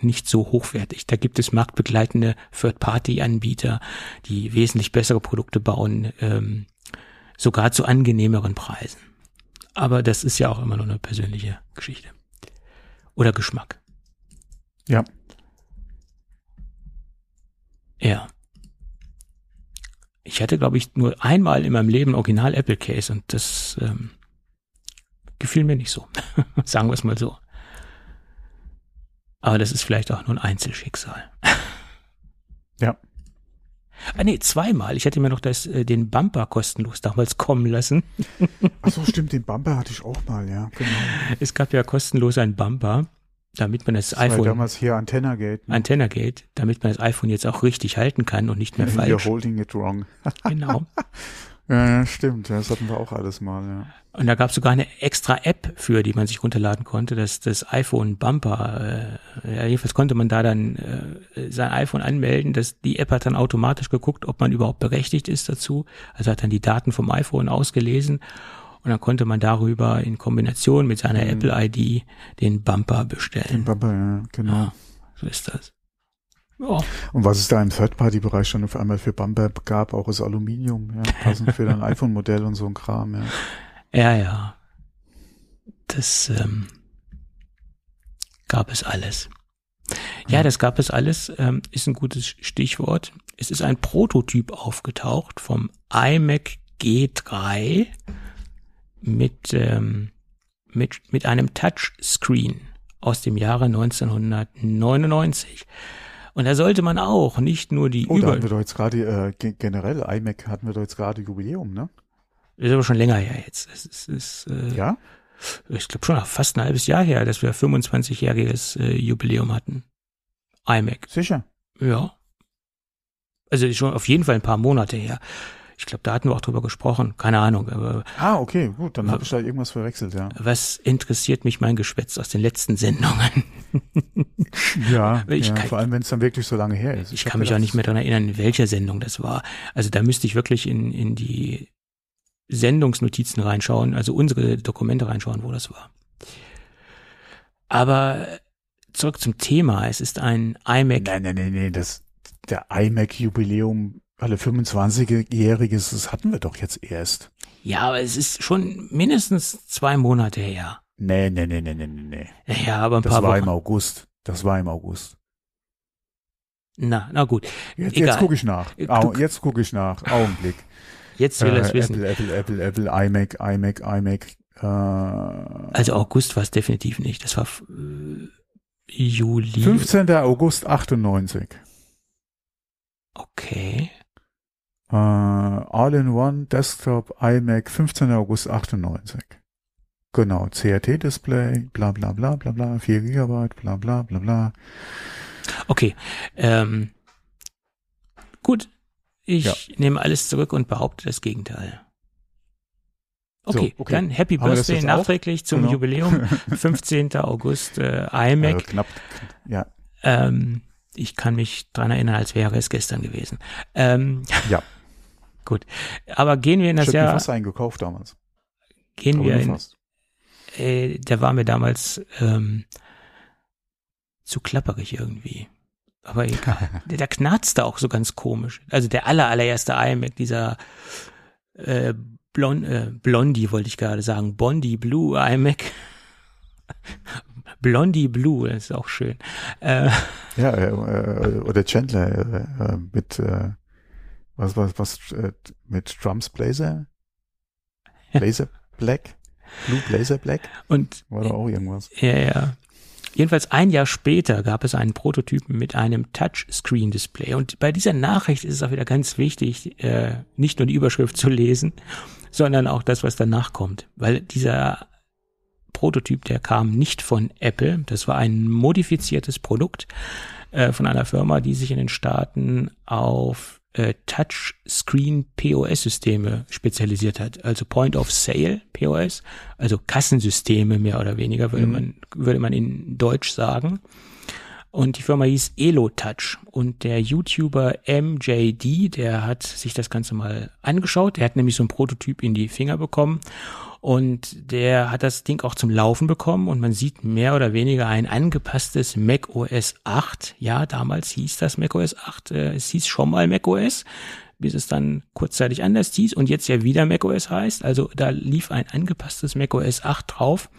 nicht so hochwertig. Da gibt es marktbegleitende Third-Party-Anbieter, die wesentlich bessere Produkte bauen, ähm, sogar zu angenehmeren Preisen. Aber das ist ja auch immer nur eine persönliche Geschichte. Oder Geschmack. Ja. Ja. Ich hatte, glaube ich, nur einmal in meinem Leben Original Apple Case und das ähm, gefiel mir nicht so. Sagen wir es mal so. Aber das ist vielleicht auch nur ein Einzelschicksal. Ja. Ah nee, zweimal. Ich hätte mir noch das, äh, den Bumper kostenlos damals kommen lassen. Ach so, stimmt, den Bumper hatte ich auch mal, ja, genau. Es gab ja kostenlos einen Bumper, damit man das, Das war iPhone, damals hier Antennagate. ne? Antennagate, damit man das iPhone jetzt auch richtig halten kann und nicht mehr You're falsch. holding it wrong. Genau. Ja, ja, stimmt, das hatten wir auch alles mal, ja. Und da gab es sogar eine extra App für, die man sich runterladen konnte, das, das iPhone Bumper. Äh, ja, jedenfalls konnte man da dann äh, sein iPhone anmelden. Das, die App hat dann automatisch geguckt, ob man überhaupt berechtigt ist dazu. Also hat dann die Daten vom iPhone ausgelesen und dann konnte man darüber in Kombination mit seiner Mhm. Apple-ID den Bumper Den bestellen. Bumper, ja, genau. Ja, so ist das. Ja, Und was es da im Third-Party-Bereich schon auf einmal für Bumper gab, auch ist Aluminium, ja, passend für dein iPhone-Modell und so ein Kram, ja. ja. ja. Das ähm, gab es alles. Ja, das gab es alles, ähm, ist ein gutes Stichwort. Es ist ein Prototyp aufgetaucht vom iMac G3 mit, ähm, mit, mit einem Touchscreen aus dem Jahre 1999. Und da sollte man auch nicht nur die Oh, da Über... hatten wir doch jetzt gerade, äh, ge- generell, iMac hatten wir doch jetzt gerade Jubiläum, ne? Das ist aber schon länger her jetzt. Es ist, ist äh, Ja? ich glaube schon fast ein halbes Jahr her, dass wir 25-jähriges äh, Jubiläum hatten. iMac. Sicher. Ja. Also schon auf jeden Fall ein paar Monate her. Ich glaube, da hatten wir auch drüber gesprochen. Keine Ahnung. Aber Ah, okay, gut, dann habe ich da irgendwas verwechselt, ja. was interessiert mich mein Geschwätz aus den letzten Sendungen? Ja, Ich ja kann- vor allem, wenn es dann wirklich so lange her ist. Ich hab kann mich auch nicht mehr daran erinnern, in welcher Sendung das war. Also da müsste ich wirklich in, in die Sendungsnotizen reinschauen, also unsere Dokumente reinschauen, wo das war. Aber zurück zum Thema. Es ist ein iMac. Nein, nein, nein, nein, das, der iMac-Jubiläum, alle 25-Jähriges, das hatten wir doch jetzt erst. Ja, aber es ist schon mindestens zwei Monate her. Nee, nee, nee, nee, nee, nee. Ja, aber ein Das paar war im Wochen. August. Das war im August. Na, na gut. Jetzt, Egal. jetzt gucke ich nach. Du- Au, jetzt gucke ich nach. Augenblick. Jetzt will er es Äh, wissen. Apple, Apple, Apple, Apple, iMac, iMac, iMac. Äh, Also August war es definitiv nicht. Das war äh, Juli. 15. August 98. Okay. Äh, All-in-One Desktop iMac 15. August 98. Genau, CRT-Display, bla bla bla bla bla, 4 Gigabyte, bla bla bla bla. Okay. Ähm, gut, ich Ja. nehme alles zurück und behaupte das Gegenteil. Okay, So, okay. dann Happy Haben Birthday nachträglich zum Genau. Jubiläum, 15. August äh, iMac. Also knapp, ja, Ähm, ich kann mich dran erinnern, als wäre es gestern gewesen. Ähm, ja. gut, aber gehen wir in das Ich Jahr, fast einen gekauft damals. gehen Aber wir in, fast. äh, der war mir damals ähm, zu klapperig irgendwie. Aber egal. der, der knarzte auch so ganz komisch. Also der aller, allererste iMac, dieser äh, Blon äh, Blondie wollte ich gerade sagen, Bondi Blue iMac. Blondie Blue, das ist auch schön. Äh, Ja, äh, äh, oder Chandler äh, mit äh, was was was äh, mit Drums Blazer, Blazer Black, Blue Blazer Black, und war da auch irgendwas. Ja, ja. Jedenfalls ein Jahr später gab es einen Prototypen mit einem Touchscreen-Display. Und bei dieser Nachricht ist es auch wieder ganz wichtig, äh, nicht nur die Überschrift zu lesen, sondern auch das, was danach kommt. Weil dieser Prototyp, der kam nicht von Apple. Das war ein modifiziertes Produkt äh, von einer Firma, die sich in den Staaten auf äh, Touchscreen POS-Systeme spezialisiert hat. Also Point of Sale POS, also Kassensysteme mehr oder weniger, würde Mhm. man, würde man in Deutsch sagen. Und die Firma hieß EloTouch. Und der YouTuber MJD, der hat sich das Ganze mal angeschaut. Der hat nämlich so ein Prototyp in die Finger bekommen. Und der hat das Ding auch zum Laufen bekommen. Und man sieht mehr oder weniger ein angepasstes Mac OS 8. Ja, damals hieß das Mac OS 8. Äh, es hieß schon mal Mac OS, bis es dann kurzzeitig anders hieß und jetzt ja wieder Mac OS heißt. Also da lief ein angepasstes Mac OS 8 drauf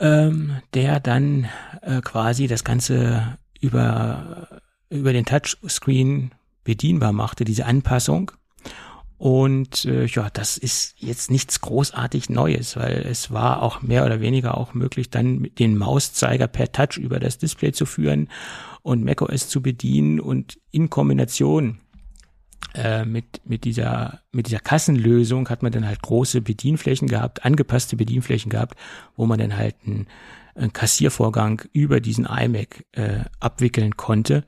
ähm, der dann äh, quasi das Ganze über, über den Touchscreen bedienbar machte, diese Anpassung. Und äh, ja, das ist jetzt nichts großartig Neues, weil es war auch mehr oder weniger auch möglich, dann den Mauszeiger per Touch über das Display zu führen und macOS zu bedienen und in Kombination äh, mit, mit, dieser, mit dieser Kassenlösung hat man dann halt große Bedienflächen gehabt, angepasste Bedienflächen gehabt, wo man dann halt einen, einen Kassiervorgang über diesen iMac äh, abwickeln konnte.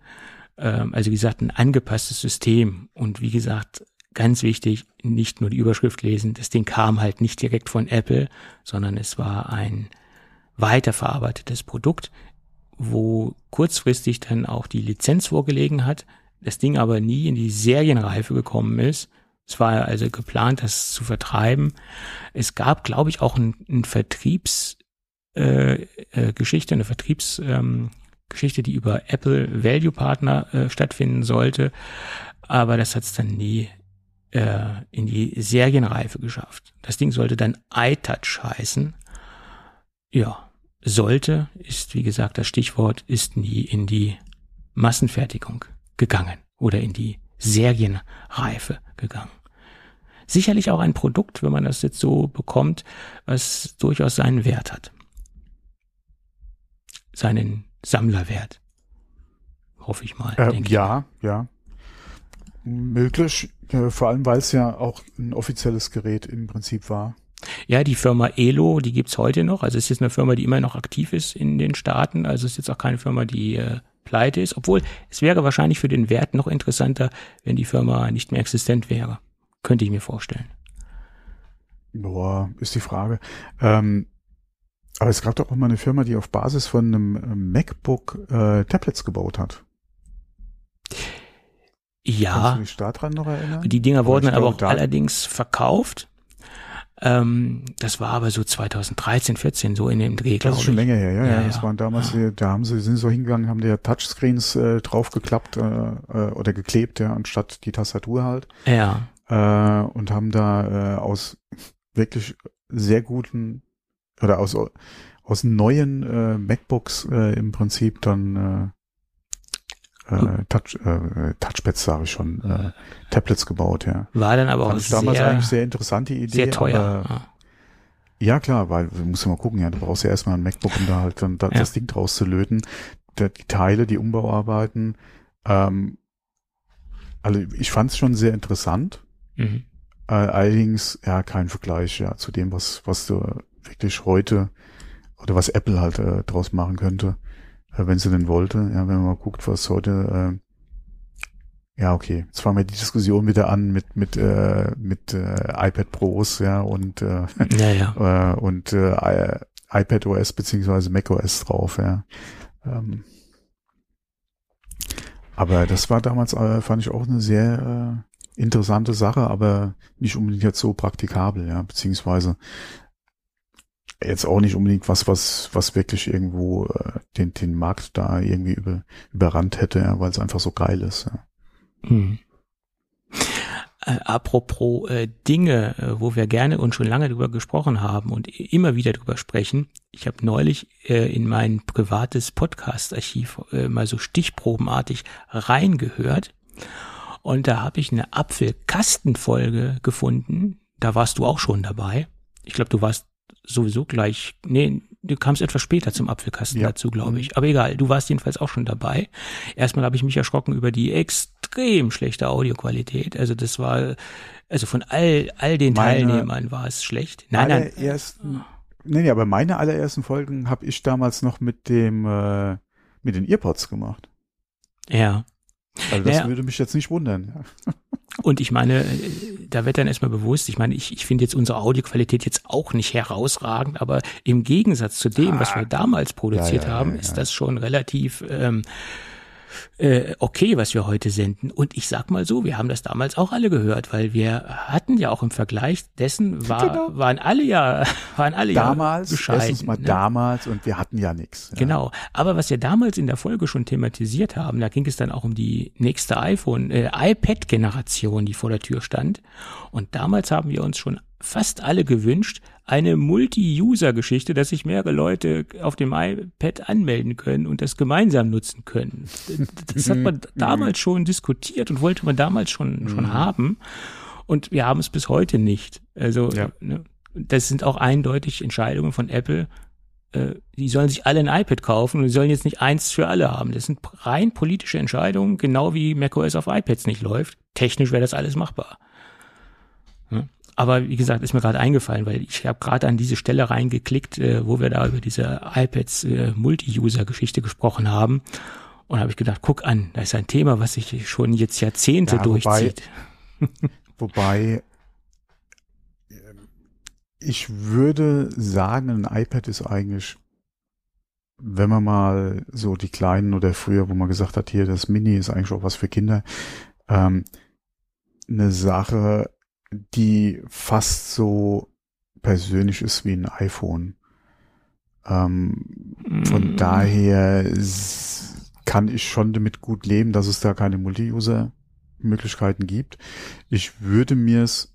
Ähm, also wie gesagt, ein angepasstes System. Und wie gesagt, ganz wichtig, nicht nur die Überschrift lesen. Das Ding kam halt nicht direkt von Apple, sondern es war ein weiterverarbeitetes Produkt, wo kurzfristig dann auch die Lizenz vorgelegen hat, das Ding aber nie in die Serienreife gekommen ist. Es war also geplant, das zu vertreiben. Es gab, glaube ich, auch ein, ein Vertriebs äh, äh, eine Vertriebsgeschichte, ähm, die über Apple Value Partner äh, stattfinden sollte. Aber das hat es dann nie äh, in die Serienreife geschafft. Das Ding sollte dann iTouch heißen. Ja, sollte ist, wie gesagt, das Stichwort, ist nie in die Massenfertigung gegangen oder in die Serienreife gegangen. Sicherlich auch ein Produkt, wenn man das jetzt so bekommt, was durchaus seinen Wert hat. Seinen Sammlerwert. Hoffe ich mal. Äh, denke ich. ja, ja. Möglich, äh, vor allem weil es ja auch ein offizielles Gerät im Prinzip war. Ja, die Firma Elo, die gibt's heute noch. Also es ist jetzt eine Firma, die immer noch aktiv ist in den Staaten. Also es ist jetzt auch keine Firma, die äh, pleite ist. Obwohl es wäre wahrscheinlich für den Wert noch interessanter, wenn die Firma nicht mehr existent wäre. Könnte ich mir vorstellen. Boah, ist die Frage. Ähm, aber es gab doch auch mal eine Firma, die auf Basis von einem äh, MacBook äh, Tablets gebaut hat. Kannst du Ja, dich daran noch erinnern? die Dinger wurden aber auch da- allerdings verkauft. Ähm, das war aber so 2013, 14, so in dem Dreh, Das glaube ist ich. schon länger her, ja, ja. Ja, Das ja. waren damals, die, da haben sie, sind so hingegangen, haben die ja Touchscreens äh, draufgeklappt äh, äh, oder geklebt, ja, anstatt die Tastatur halt. Ja, Äh, und haben da äh, aus wirklich sehr guten oder aus aus neuen äh, MacBooks äh, im Prinzip dann äh, Touch, äh, Touchpads, sage ich schon, äh, Tablets gebaut, ja. war dann aber Fand auch ich damals sehr, eigentlich sehr interessante Idee. sehr teuer. Aber, Ja. klar, weil du musst ja mal gucken, ja, du brauchst ja erstmal ein MacBook, um da halt dann da, Ja. das Ding draus zu löten. Da, die Teile, die Umbauarbeiten. Ähm, also ich fand es schon sehr interessant. Mhm. Äh, allerdings, ja, kein Vergleich, ja, zu dem, was, was du wirklich heute oder was Apple halt äh, draus machen könnte, wenn sie denn wollte. Ja, wenn man mal guckt, was heute, äh, ja, okay, jetzt fangen wir die Diskussion wieder an mit mit äh, mit äh, iPad Pros, ja und äh, ja, ja. äh, und äh, iPad OS beziehungsweise Mac OS drauf, ja. Ähm, aber das war damals, äh, fand ich auch eine sehr äh, interessante Sache, aber nicht unbedingt jetzt so praktikabel, ja, beziehungsweise jetzt auch nicht unbedingt was, was, was wirklich irgendwo äh, den, den Markt da irgendwie über, überrannt hätte, ja, weil es einfach so geil ist. Ja. Hm. Äh, apropos äh, Dinge, äh, wo wir gerne und schon lange drüber gesprochen haben und immer wieder drüber sprechen. Ich habe neulich äh, in mein privates Podcast-Archiv äh, mal so stichprobenartig reingehört und da habe ich eine Apfelkastenfolge gefunden. Da warst du auch schon dabei. Ich glaube, du warst sowieso gleich, nee, du kamst etwas später zum Apfelkasten ja. dazu, glaube ich. Mhm. Aber egal, du warst jedenfalls auch schon dabei. Erstmal habe ich mich erschrocken über die extrem schlechte Audioqualität. Also das war, also von all, all den meine, Teilnehmern war es schlecht. Nein, nein. Ersten, nee, nee, aber meine allerersten Folgen habe ich damals noch mit dem, äh, mit den Earpods gemacht. Ja. Also das naja. würde mich jetzt nicht wundern. Und ich meine, da wird dann erstmal bewusst, ich meine, ich, ich finde jetzt unsere Audioqualität jetzt auch nicht herausragend, aber im Gegensatz zu dem, ah, was wir damals produziert ja, ja, haben, ja, ist das schon relativ ähm, äh, okay, was wir heute senden. Und ich sag mal so, wir haben das damals auch alle gehört, weil wir hatten ja auch im Vergleich dessen war, genau. waren alle ja, waren alle damals, ja bescheiden. Erstens mal ne? damals und wir hatten ja nichts. Ja. Genau. Aber was wir damals in der Folge schon thematisiert haben, da ging es dann auch um die nächste iPhone, äh, iPad-Generation, die vor der Tür stand. Und damals haben wir uns schon fast alle gewünscht, eine Multi-User-Geschichte, dass sich mehrere Leute auf dem iPad anmelden können und das gemeinsam nutzen können. Das hat man damals schon diskutiert und wollte man damals schon, schon mhm. haben. Und wir haben es bis heute nicht. Also, ja. ne, das sind auch eindeutig Entscheidungen von Apple. Äh, die sollen sich alle ein iPad kaufen und die sollen jetzt nicht eins für alle haben. Das sind rein politische Entscheidungen, genau wie macOS auf iPads nicht läuft. Technisch wäre das alles machbar. Aber wie gesagt, ist mir gerade eingefallen, weil ich habe gerade an diese Stelle reingeklickt, äh, wo wir da über diese iPads äh, Multi-User-Geschichte gesprochen haben. Und habe ich gedacht, guck an, da ist ein Thema, was sich schon jetzt Jahrzehnte ja, durchzieht. Wobei, wobei ich würde sagen, ein iPad ist eigentlich, wenn man mal so die kleinen oder früher, wo man gesagt hat, hier das Mini ist eigentlich auch was für Kinder, ähm, eine Sache, die fast so persönlich ist wie ein iPhone. Ähm, mm. Von daher kann ich schon damit gut leben, dass es da keine Multi-User-Möglichkeiten gibt. Ich würde mir es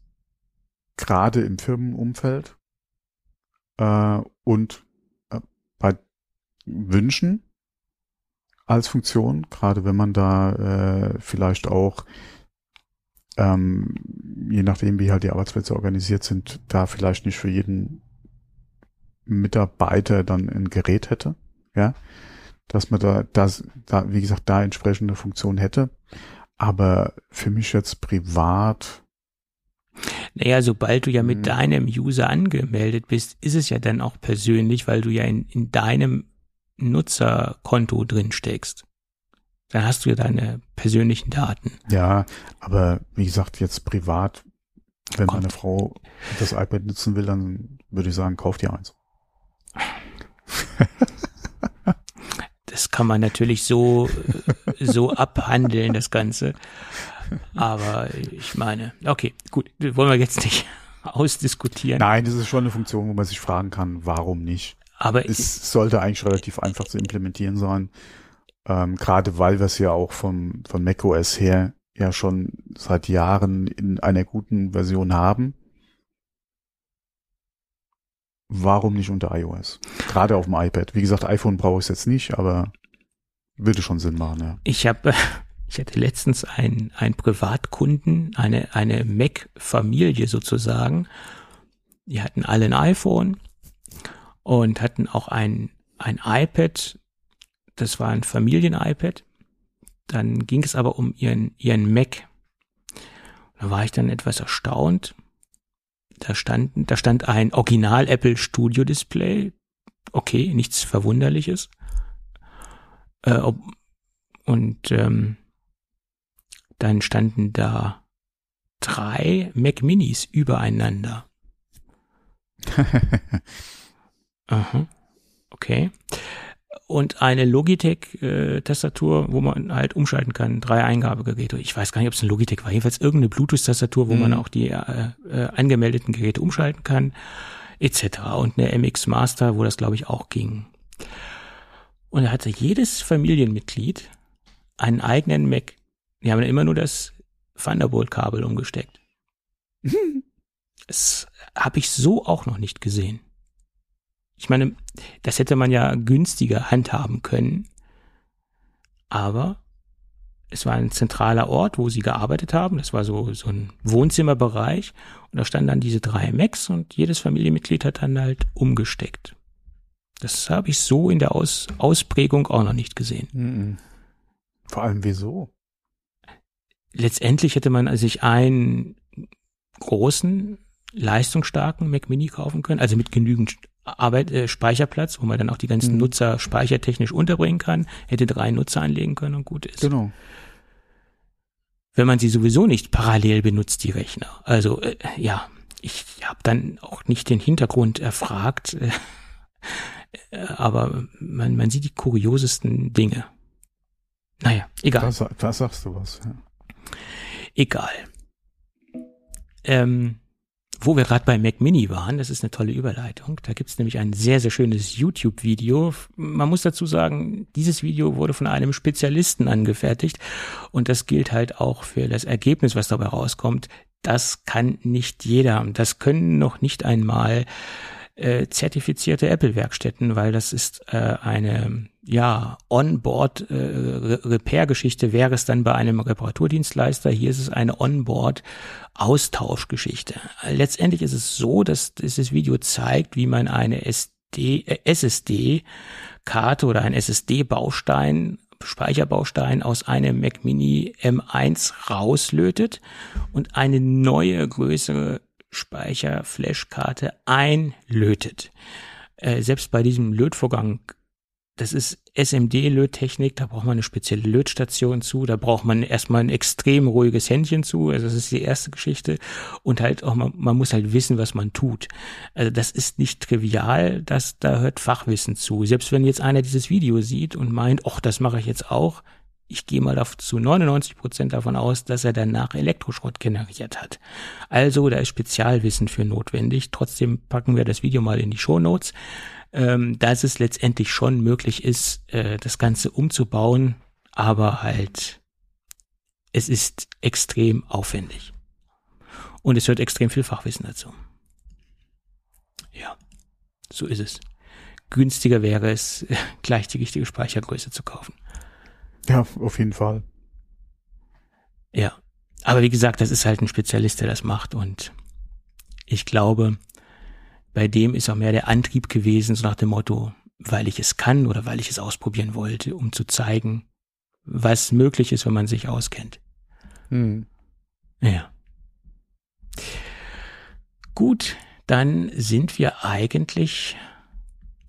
gerade im Firmenumfeld äh, und äh, bei wünschen als Funktion, gerade wenn man da äh, vielleicht auch ähm, je nachdem, wie halt die Arbeitsplätze organisiert sind, da vielleicht nicht für jeden Mitarbeiter dann ein Gerät hätte, ja, dass man da, das, da, wie gesagt, da entsprechende Funktion hätte. Aber für mich jetzt privat. Naja, sobald du ja mit hm. deinem User angemeldet bist, ist es ja dann auch persönlich, weil du ja in, in deinem Nutzerkonto drin steckst. Dann hast du ja deine persönlichen Daten. Ja, aber wie gesagt, jetzt privat, wenn Kommt. meine Frau das iPad nutzen will, dann würde ich sagen, kauf dir eins. Das kann man natürlich so, so abhandeln, das Ganze. Aber ich meine, okay, gut, wollen wir jetzt nicht ausdiskutieren. Nein, das ist schon eine Funktion, wo man sich fragen kann, warum nicht. Aber es sollte eigentlich relativ einfach zu implementieren sein. Ähm, Gerade weil wir es ja auch vom, von macOS her ja schon seit Jahren in einer guten Version haben. Warum nicht unter iOS? Gerade auf dem iPad. Wie gesagt, iPhone brauche ich jetzt nicht, aber würde schon Sinn machen, ja. Ich habe, ich hatte letztens einen, einen Privatkunden, eine, eine Mac-Familie sozusagen. Die hatten alle ein iPhone und hatten auch ein, ein iPad das war ein Familien-iPad. Dann ging es aber um ihren, ihren Mac. Da war ich dann etwas erstaunt. Da stand, da stand ein Original Apple Studio Display. Okay, nichts Verwunderliches. Äh, ob, und ähm, dann standen da drei Mac Minis übereinander. Aha. Okay. Und eine Logitech-Tastatur, äh, wo man halt umschalten kann, drei Eingabegeräte. Ich weiß gar nicht, ob es eine Logitech war. Jedenfalls irgendeine Bluetooth-Tastatur, wo mhm. man auch die äh, äh, angemeldeten Geräte umschalten kann, etc. Und eine MX Master, wo das, glaube ich, auch ging. Und da hatte jedes Familienmitglied einen eigenen Mac. Die haben dann immer nur das Thunderbolt-Kabel umgesteckt. das habe ich so auch noch nicht gesehen. Ich meine, das hätte man ja günstiger handhaben können. Aber es war ein zentraler Ort, wo sie gearbeitet haben. Das war so, so ein Wohnzimmerbereich. Und da standen dann diese drei Macs und jedes Familienmitglied hat dann halt umgesteckt. Das habe ich so in der Aus Ausprägung auch noch nicht gesehen. Mhm. Vor allem wieso? Letztendlich hätte man sich einen großen, leistungsstarken Mac Mini kaufen können, also mit genügend Arbeit, äh, Speicherplatz, wo man dann auch die ganzen mhm. Nutzer speichertechnisch unterbringen kann, hätte drei Nutzer anlegen können und gut ist. Genau. Wenn man sie sowieso nicht parallel benutzt, die Rechner. Also äh, ja, ich habe dann auch nicht den Hintergrund erfragt, äh, äh, aber man, man sieht die kuriosesten Dinge. Naja, egal. Da, da sagst du was. Ja. Egal. Ähm, wo wir gerade bei Mac Mini waren, das ist eine tolle Überleitung. Da gibt's nämlich ein sehr, sehr schönes YouTube-Video. Man muss dazu sagen, dieses Video wurde von einem Spezialisten angefertigt und das gilt halt auch für das Ergebnis, was dabei rauskommt. Das kann nicht jeder. Das können noch nicht einmal äh, zertifizierte Apple-Werkstätten, weil das ist äh, eine ja On-Board äh, wäre es dann bei einem Reparaturdienstleister. Hier ist es eine On-Board Austauschgeschichte. Letztendlich ist es so, dass dieses Video zeigt, wie man eine SD, äh, SSD Karte oder ein SSD Baustein Speicherbaustein aus einem Mac Mini M1 rauslötet und eine neue größere Speicherflashkarte einlötet. Äh, selbst bei diesem Lötvorgang, das ist SMD-Löttechnik, da braucht man eine spezielle Lötstation zu, da braucht man erstmal ein extrem ruhiges Händchen zu, also das ist die erste Geschichte und halt auch, man, man muss halt wissen, was man tut. Also das ist nicht trivial, das, da hört Fachwissen zu. Selbst wenn jetzt einer dieses Video sieht und meint, ach, das mache ich jetzt auch, ich gehe mal auf zu 99 Prozent davon aus, dass er danach Elektroschrott generiert hat. Also da ist Spezialwissen für notwendig. Trotzdem packen wir das Video mal in die Show Notes, ähm, dass es letztendlich schon möglich ist, äh, das Ganze umzubauen, aber halt es ist extrem aufwendig. Und es hört extrem viel Fachwissen dazu. Ja, so ist es. Günstiger wäre es, gleich die richtige Speichergröße zu kaufen. Ja, auf jeden Fall. Ja. Aber wie gesagt, das ist halt ein Spezialist, der das macht und ich glaube, bei dem ist auch mehr der Antrieb gewesen, so nach dem Motto, weil ich es kann oder weil ich es ausprobieren wollte, um zu zeigen, was möglich ist, wenn man sich auskennt. Hm. Ja. Gut, dann sind wir eigentlich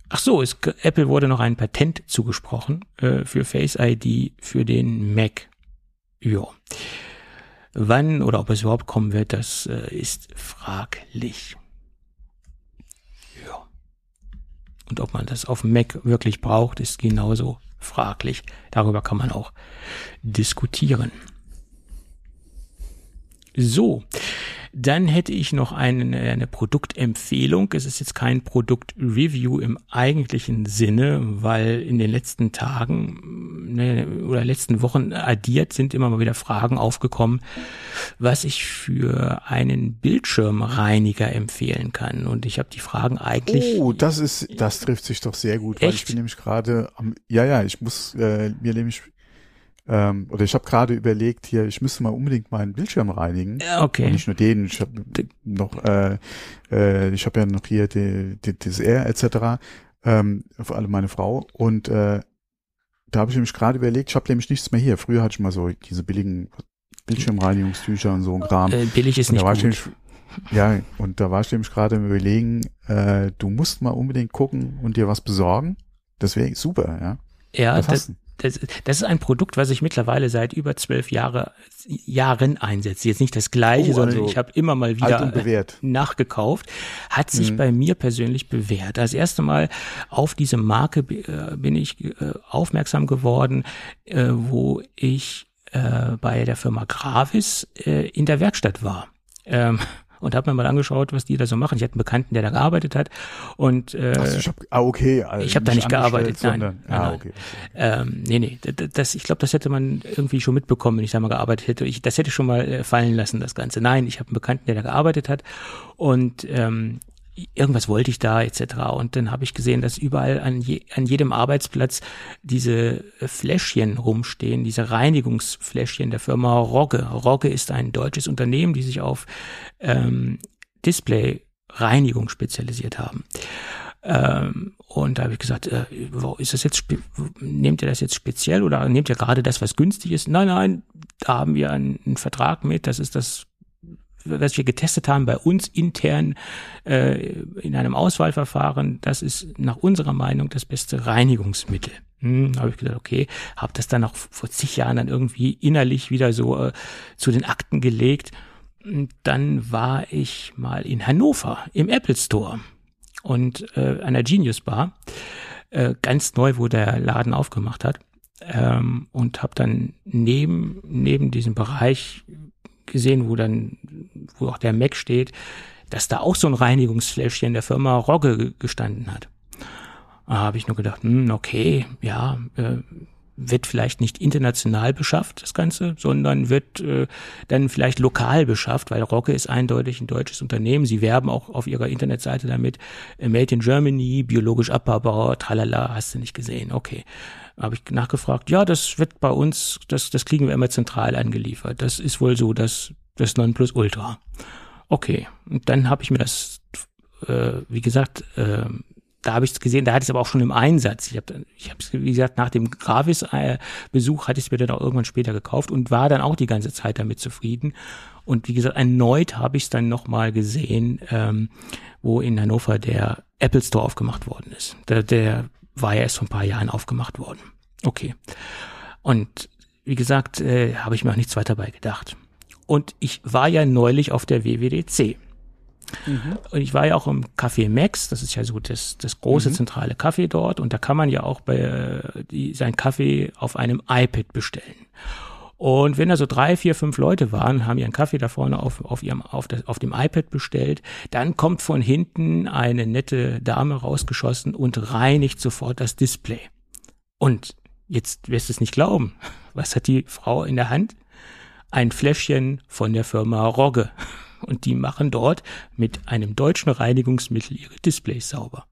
Ach so, es, Apple wurde noch ein Patent zugesprochen äh, für Face ID für den Mac. Ja. Wann oder ob es überhaupt kommen wird, das äh, ist fraglich. Ja. Und ob man das auf dem Mac wirklich braucht, ist genauso fraglich. Darüber kann man auch diskutieren. So, dann hätte ich noch eine, eine Produktempfehlung. Es ist jetzt kein Produktreview im eigentlichen Sinne, weil in den letzten Tagen ne, oder letzten Wochen addiert sind immer mal wieder Fragen aufgekommen, was ich für einen Bildschirmreiniger empfehlen kann. Und ich habe die Fragen eigentlich. Oh, das ist, das trifft sich doch sehr gut, weil Echt? ich bin nämlich gerade am, ja, ja, ich muss äh, mir nämlich ähm, oder ich habe gerade überlegt, hier, ich müsste mal unbedingt meinen Bildschirm reinigen. Okay. Und nicht nur den, ich habe noch, äh, äh, ich habe ja noch hier die, die, das R etc. Ähm, vor allem meine Frau. Und äh, da habe ich nämlich gerade überlegt, ich habe nämlich nichts mehr hier. Früher hatte ich mal so diese billigen Bildschirmreinigungstücher und so ein Kram. Äh, billig ist nicht gut. Ja, und da war ich nämlich gerade im Überlegen, äh, du musst mal unbedingt gucken und dir was besorgen. Das wäre super, ja. Ja, das, das, das ist ein Produkt, was ich mittlerweile seit über zwölf Jahre, Jahren einsetze. Jetzt nicht das gleiche, oh, also sondern ich habe immer mal wieder nachgekauft. Hat sich mhm. bei mir persönlich bewährt. Das erste Mal auf diese Marke äh, bin ich äh, aufmerksam geworden, äh, wo ich bei der Firma Gravis in der Werkstatt war. Ähm, und habe mir mal angeschaut, was die da so machen. Ich hatte einen Bekannten, der da gearbeitet hat und äh, also ich hab, ah, okay, also ich habe da nicht gearbeitet, nein, sondern, nein, ah, okay. Ähm, nee, nee, das, ich glaube, das hätte man irgendwie schon mitbekommen, wenn ich da mal gearbeitet hätte. Ich, das hätte ich schon mal äh, fallen lassen, das Ganze. Nein, ich habe einen Bekannten, der da gearbeitet hat und ähm, irgendwas wollte ich da etc. Und dann habe ich gesehen, dass überall an, je, an jedem Arbeitsplatz diese Fläschchen rumstehen, diese Reinigungsfläschchen der Firma Rogge. Rogge ist ein deutsches Unternehmen, die sich auf ähm, Display-Reinigung spezialisiert haben. Ähm, und da habe ich gesagt, äh, ist das jetzt, nehmt ihr das jetzt speziell oder nehmt ihr gerade das, was günstig ist? Nein, nein, da haben wir einen, einen Vertrag mit, das ist das was wir getestet haben bei uns intern äh, in einem Auswahlverfahren, das ist nach unserer Meinung das beste Reinigungsmittel. Hm, habe ich gedacht, okay, habe das dann auch vor zig Jahren dann irgendwie innerlich wieder so äh, zu den Akten gelegt. Und dann war ich mal in Hannover im Apple Store und äh, einer Genius Bar, äh, ganz neu, wo der Laden aufgemacht hat. Ähm, und habe dann neben neben diesem Bereich gesehen, wo dann, wo auch der Mac steht, dass da auch so ein Reinigungsfläschchen der Firma Rogge gestanden hat. Da habe ich nur gedacht, hm, okay, ja, äh, wird vielleicht nicht international beschafft, das Ganze, sondern wird äh, dann vielleicht lokal beschafft, weil Rogge ist eindeutig ein deutsches Unternehmen. Sie werben auch auf ihrer Internetseite damit, äh, Made in Germany, biologisch abbaubar, tralala, hast du nicht gesehen. Okay habe ich nachgefragt, ja, das wird bei uns, das, das kriegen wir immer zentral angeliefert. Das ist wohl so, das, das Nonplusultra. Okay, und dann habe ich mir das, äh, wie gesagt, äh, da habe ich es gesehen, da hatte ich es aber auch schon im Einsatz. Ich habe ich es, wie gesagt, nach dem Gravis-Besuch hatte ich es mir dann auch irgendwann später gekauft und war dann auch die ganze Zeit damit zufrieden. Und wie gesagt, erneut habe ich es dann nochmal gesehen, ähm, wo in Hannover der Apple Store aufgemacht worden ist. Der, der war ja erst vor ein paar Jahren aufgemacht worden. Okay. Und wie gesagt, äh, habe ich mir auch nichts weiter bei gedacht. Und ich war ja neulich auf der WWDC. Mhm. Und ich war ja auch im Café Max, das ist ja so das, das große mhm. zentrale Café dort. Und da kann man ja auch bei, äh, die, sein Kaffee auf einem iPad bestellen. Und wenn da so drei, vier, fünf Leute waren, haben ihren Kaffee da vorne auf, auf, ihrem, auf, das, auf dem iPad bestellt, dann kommt von hinten eine nette Dame rausgeschossen und reinigt sofort das Display. Und jetzt wirst du es nicht glauben. Was hat die Frau in der Hand? Ein Fläschchen von der Firma Rogge. Und die machen dort mit einem deutschen Reinigungsmittel ihre Displays sauber.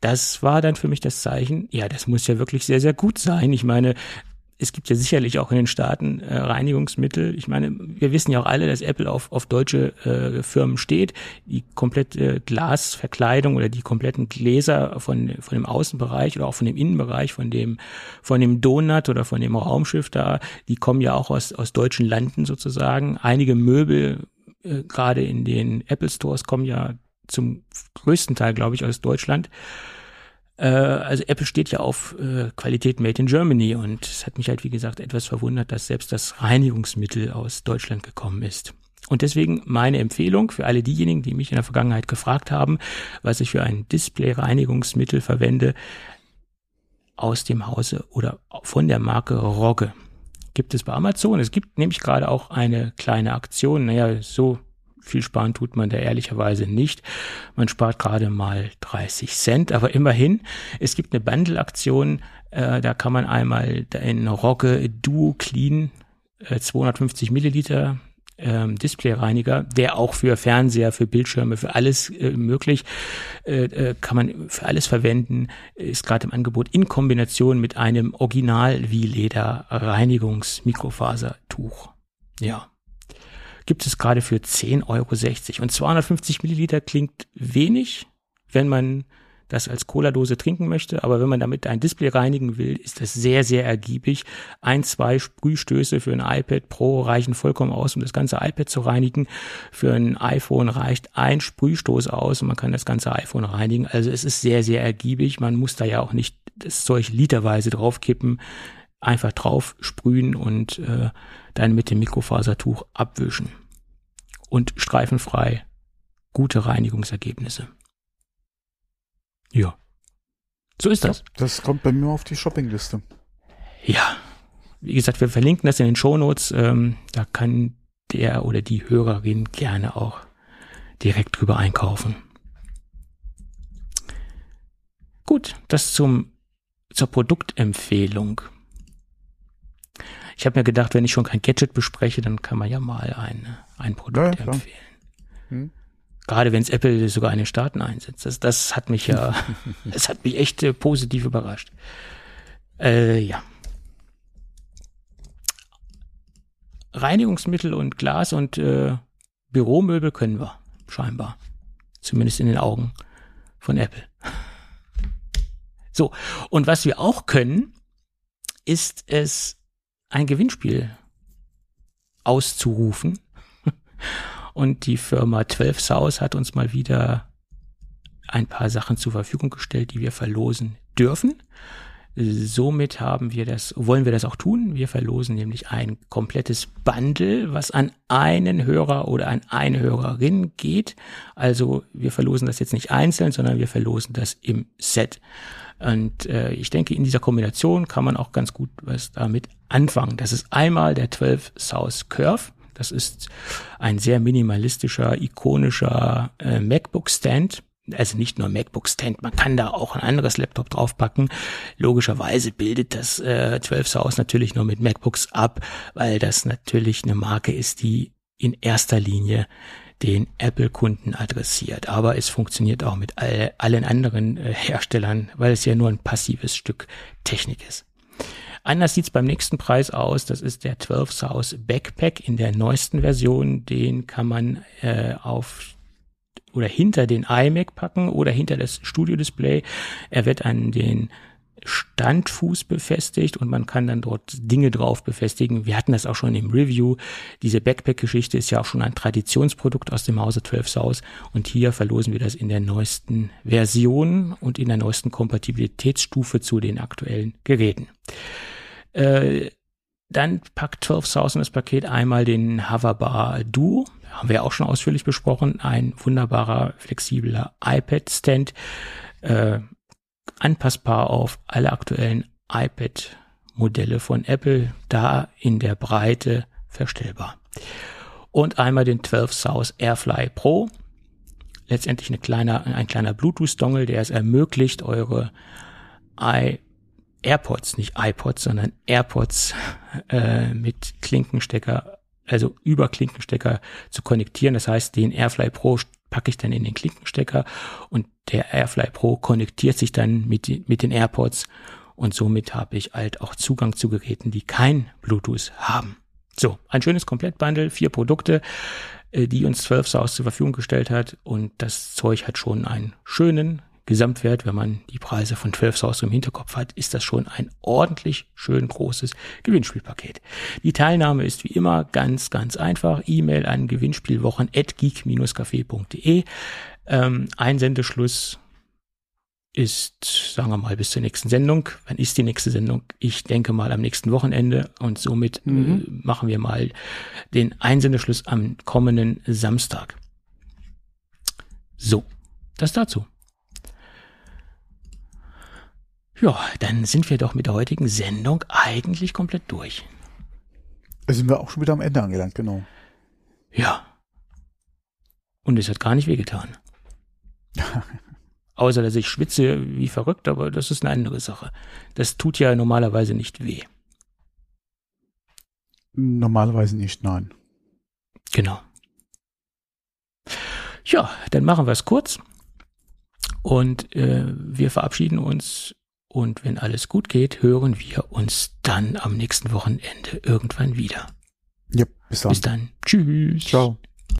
Das war dann für mich das Zeichen, ja, das muss ja wirklich sehr, sehr gut sein. Ich meine, es gibt ja sicherlich auch in den Staaten äh, Reinigungsmittel. Ich meine, wir wissen ja auch alle, dass Apple auf, auf deutsche äh, Firmen steht. Die komplette Glasverkleidung oder die kompletten Gläser von, von dem Außenbereich oder auch von dem Innenbereich, von dem, von dem Donut oder von dem Raumschiff da, die kommen ja auch aus, aus deutschen Landen sozusagen. Einige Möbel, äh, gerade in den Apple Stores, kommen ja zum größten Teil, glaube ich, aus Deutschland. Äh, also Apple steht ja auf äh, Qualität Made in Germany und es hat mich halt, wie gesagt, etwas verwundert, dass selbst das Reinigungsmittel aus Deutschland gekommen ist. Und deswegen meine Empfehlung für alle diejenigen, die mich in der Vergangenheit gefragt haben, was ich für ein Display-Reinigungsmittel verwende, aus dem Hause oder von der Marke Rogge. Gibt es bei Amazon. Es gibt nämlich gerade auch eine kleine Aktion. Naja, so viel sparen tut man da ehrlicherweise nicht. Man spart gerade mal 30 Cent, aber immerhin, es gibt eine Bundle-Aktion, äh, da kann man einmal in Rogge Duo Clean äh, 250 Milliliter ähm, Displayreiniger, der auch für Fernseher, für Bildschirme, für alles äh, möglich, äh, äh kann man für alles verwenden, ist gerade im Angebot in Kombination mit einem Original wie Leder Reinigungsmikrofasertuch. Ja gibt es gerade für 10,60 Euro. Und 250 Milliliter klingt wenig, wenn man das als Cola-Dose trinken möchte, aber wenn man damit ein Display reinigen will, ist das sehr, sehr ergiebig. Ein, zwei Sprühstöße für ein iPad Pro reichen vollkommen aus, um das ganze iPad zu reinigen. Für ein iPhone reicht ein Sprühstoß aus und man kann das ganze iPhone reinigen. Also es ist sehr, sehr ergiebig. Man muss da ja auch nicht das Zeug literweise draufkippen. Einfach drauf sprühen und äh, dann mit dem Mikrofasertuch abwischen. Und streifenfrei gute Reinigungsergebnisse. Ja. So ist das. Das kommt bei mir auf die Shoppingliste. Ja. Wie gesagt, wir verlinken das in den Shownotes. Ähm, da kann der oder die Hörerin gerne auch direkt drüber einkaufen. Gut, das zum, zur Produktempfehlung. Ich habe mir gedacht, wenn ich schon kein Gadget bespreche, dann kann man ja mal ein, ein Produkt ja, empfehlen. Hm. Gerade wenn es Apple sogar in den Staaten einsetzt. Das, das hat mich ja, das hat mich echt äh, positiv überrascht. Äh, ja. Reinigungsmittel und Glas und äh, Büromöbel können wir, scheinbar. Zumindest in den Augen von Apple. So, und was wir auch können, ist es, ein Gewinnspiel auszurufen. Und die Firma 12 South hat uns mal wieder ein paar Sachen zur Verfügung gestellt, die wir verlosen dürfen. Somit haben wir das, wollen wir das auch tun. Wir verlosen nämlich ein komplettes Bundle, was an einen Hörer oder an eine Hörerin geht. Also wir verlosen das jetzt nicht einzeln, sondern wir verlosen das im Set. Und äh, ich denke, in dieser Kombination kann man auch ganz gut was damit anfangen. Das ist einmal der 12 South Curve. Das ist ein sehr minimalistischer, ikonischer äh, MacBook Stand. Also nicht nur MacBook Stand, man kann da auch ein anderes Laptop draufpacken. Logischerweise bildet das äh, 12 South natürlich nur mit MacBooks ab, weil das natürlich eine Marke ist, die in erster Linie den Apple-Kunden adressiert. Aber es funktioniert auch mit all, allen anderen äh, Herstellern, weil es ja nur ein passives Stück Technik ist. Anders sieht's beim nächsten Preis aus. Das ist der 12 South Backpack in der neuesten Version. Den kann man äh, auf oder hinter den iMac packen oder hinter das Studio-Display. Er wird an den Standfuß befestigt und man kann dann dort Dinge drauf befestigen. Wir hatten das auch schon im Review. Diese Backpack-Geschichte ist ja auch schon ein Traditionsprodukt aus dem Hause 12 South und hier verlosen wir das in der neuesten Version und in der neuesten Kompatibilitätsstufe zu den aktuellen Geräten. Äh, dann packt 12 South in das Paket einmal den Hoverbar Duo. Haben wir auch schon ausführlich besprochen. Ein wunderbarer, flexibler iPad-Stand. Äh, anpassbar auf alle aktuellen iPad-Modelle von Apple, da in der Breite verstellbar. Und einmal den 12 South Airfly Pro. Letztendlich eine kleine, ein kleiner Bluetooth-Dongle, der es ermöglicht, eure i AirPods, nicht iPods, sondern AirPods äh, mit Klinkenstecker, also über Klinkenstecker zu konnektieren. Das heißt, den Airfly Pro packe ich dann in den Klinkenstecker und der Airfly Pro konnektiert sich dann mit, mit den AirPods und somit habe ich halt auch Zugang zu Geräten, die kein Bluetooth haben. So, ein schönes Komplettbundle, vier Produkte, äh, die uns 12 South zur Verfügung gestellt hat und das Zeug hat schon einen schönen Gesamtwert, wenn man die Preise von 12 Source im Hinterkopf hat, ist das schon ein ordentlich schön großes Gewinnspielpaket. Die Teilnahme ist wie immer ganz, ganz einfach. E-Mail an gewinnspielwochen.geek-café.de. Ähm, Einsendeschluss ist, sagen wir mal, bis zur nächsten Sendung. Wann ist die nächste Sendung? Ich denke mal am nächsten Wochenende und somit äh, mhm. äh, machen wir mal den Einsendeschluss am kommenden Samstag. So, das dazu. Ja, dann sind wir doch mit der heutigen Sendung eigentlich komplett durch. Da sind wir auch schon wieder am Ende angelangt, genau. Ja. Und es hat gar nicht wehgetan. Außer, dass ich schwitze wie verrückt, aber das ist eine andere Sache. Das tut ja normalerweise nicht weh. Normalerweise nicht, nein. Genau. Ja, dann machen wir es kurz. Und äh, wir verabschieden uns und wenn alles gut geht, hören wir uns dann am nächsten Wochenende irgendwann wieder. Ja, bis dann. Bis dann. Tschüss. Ciao.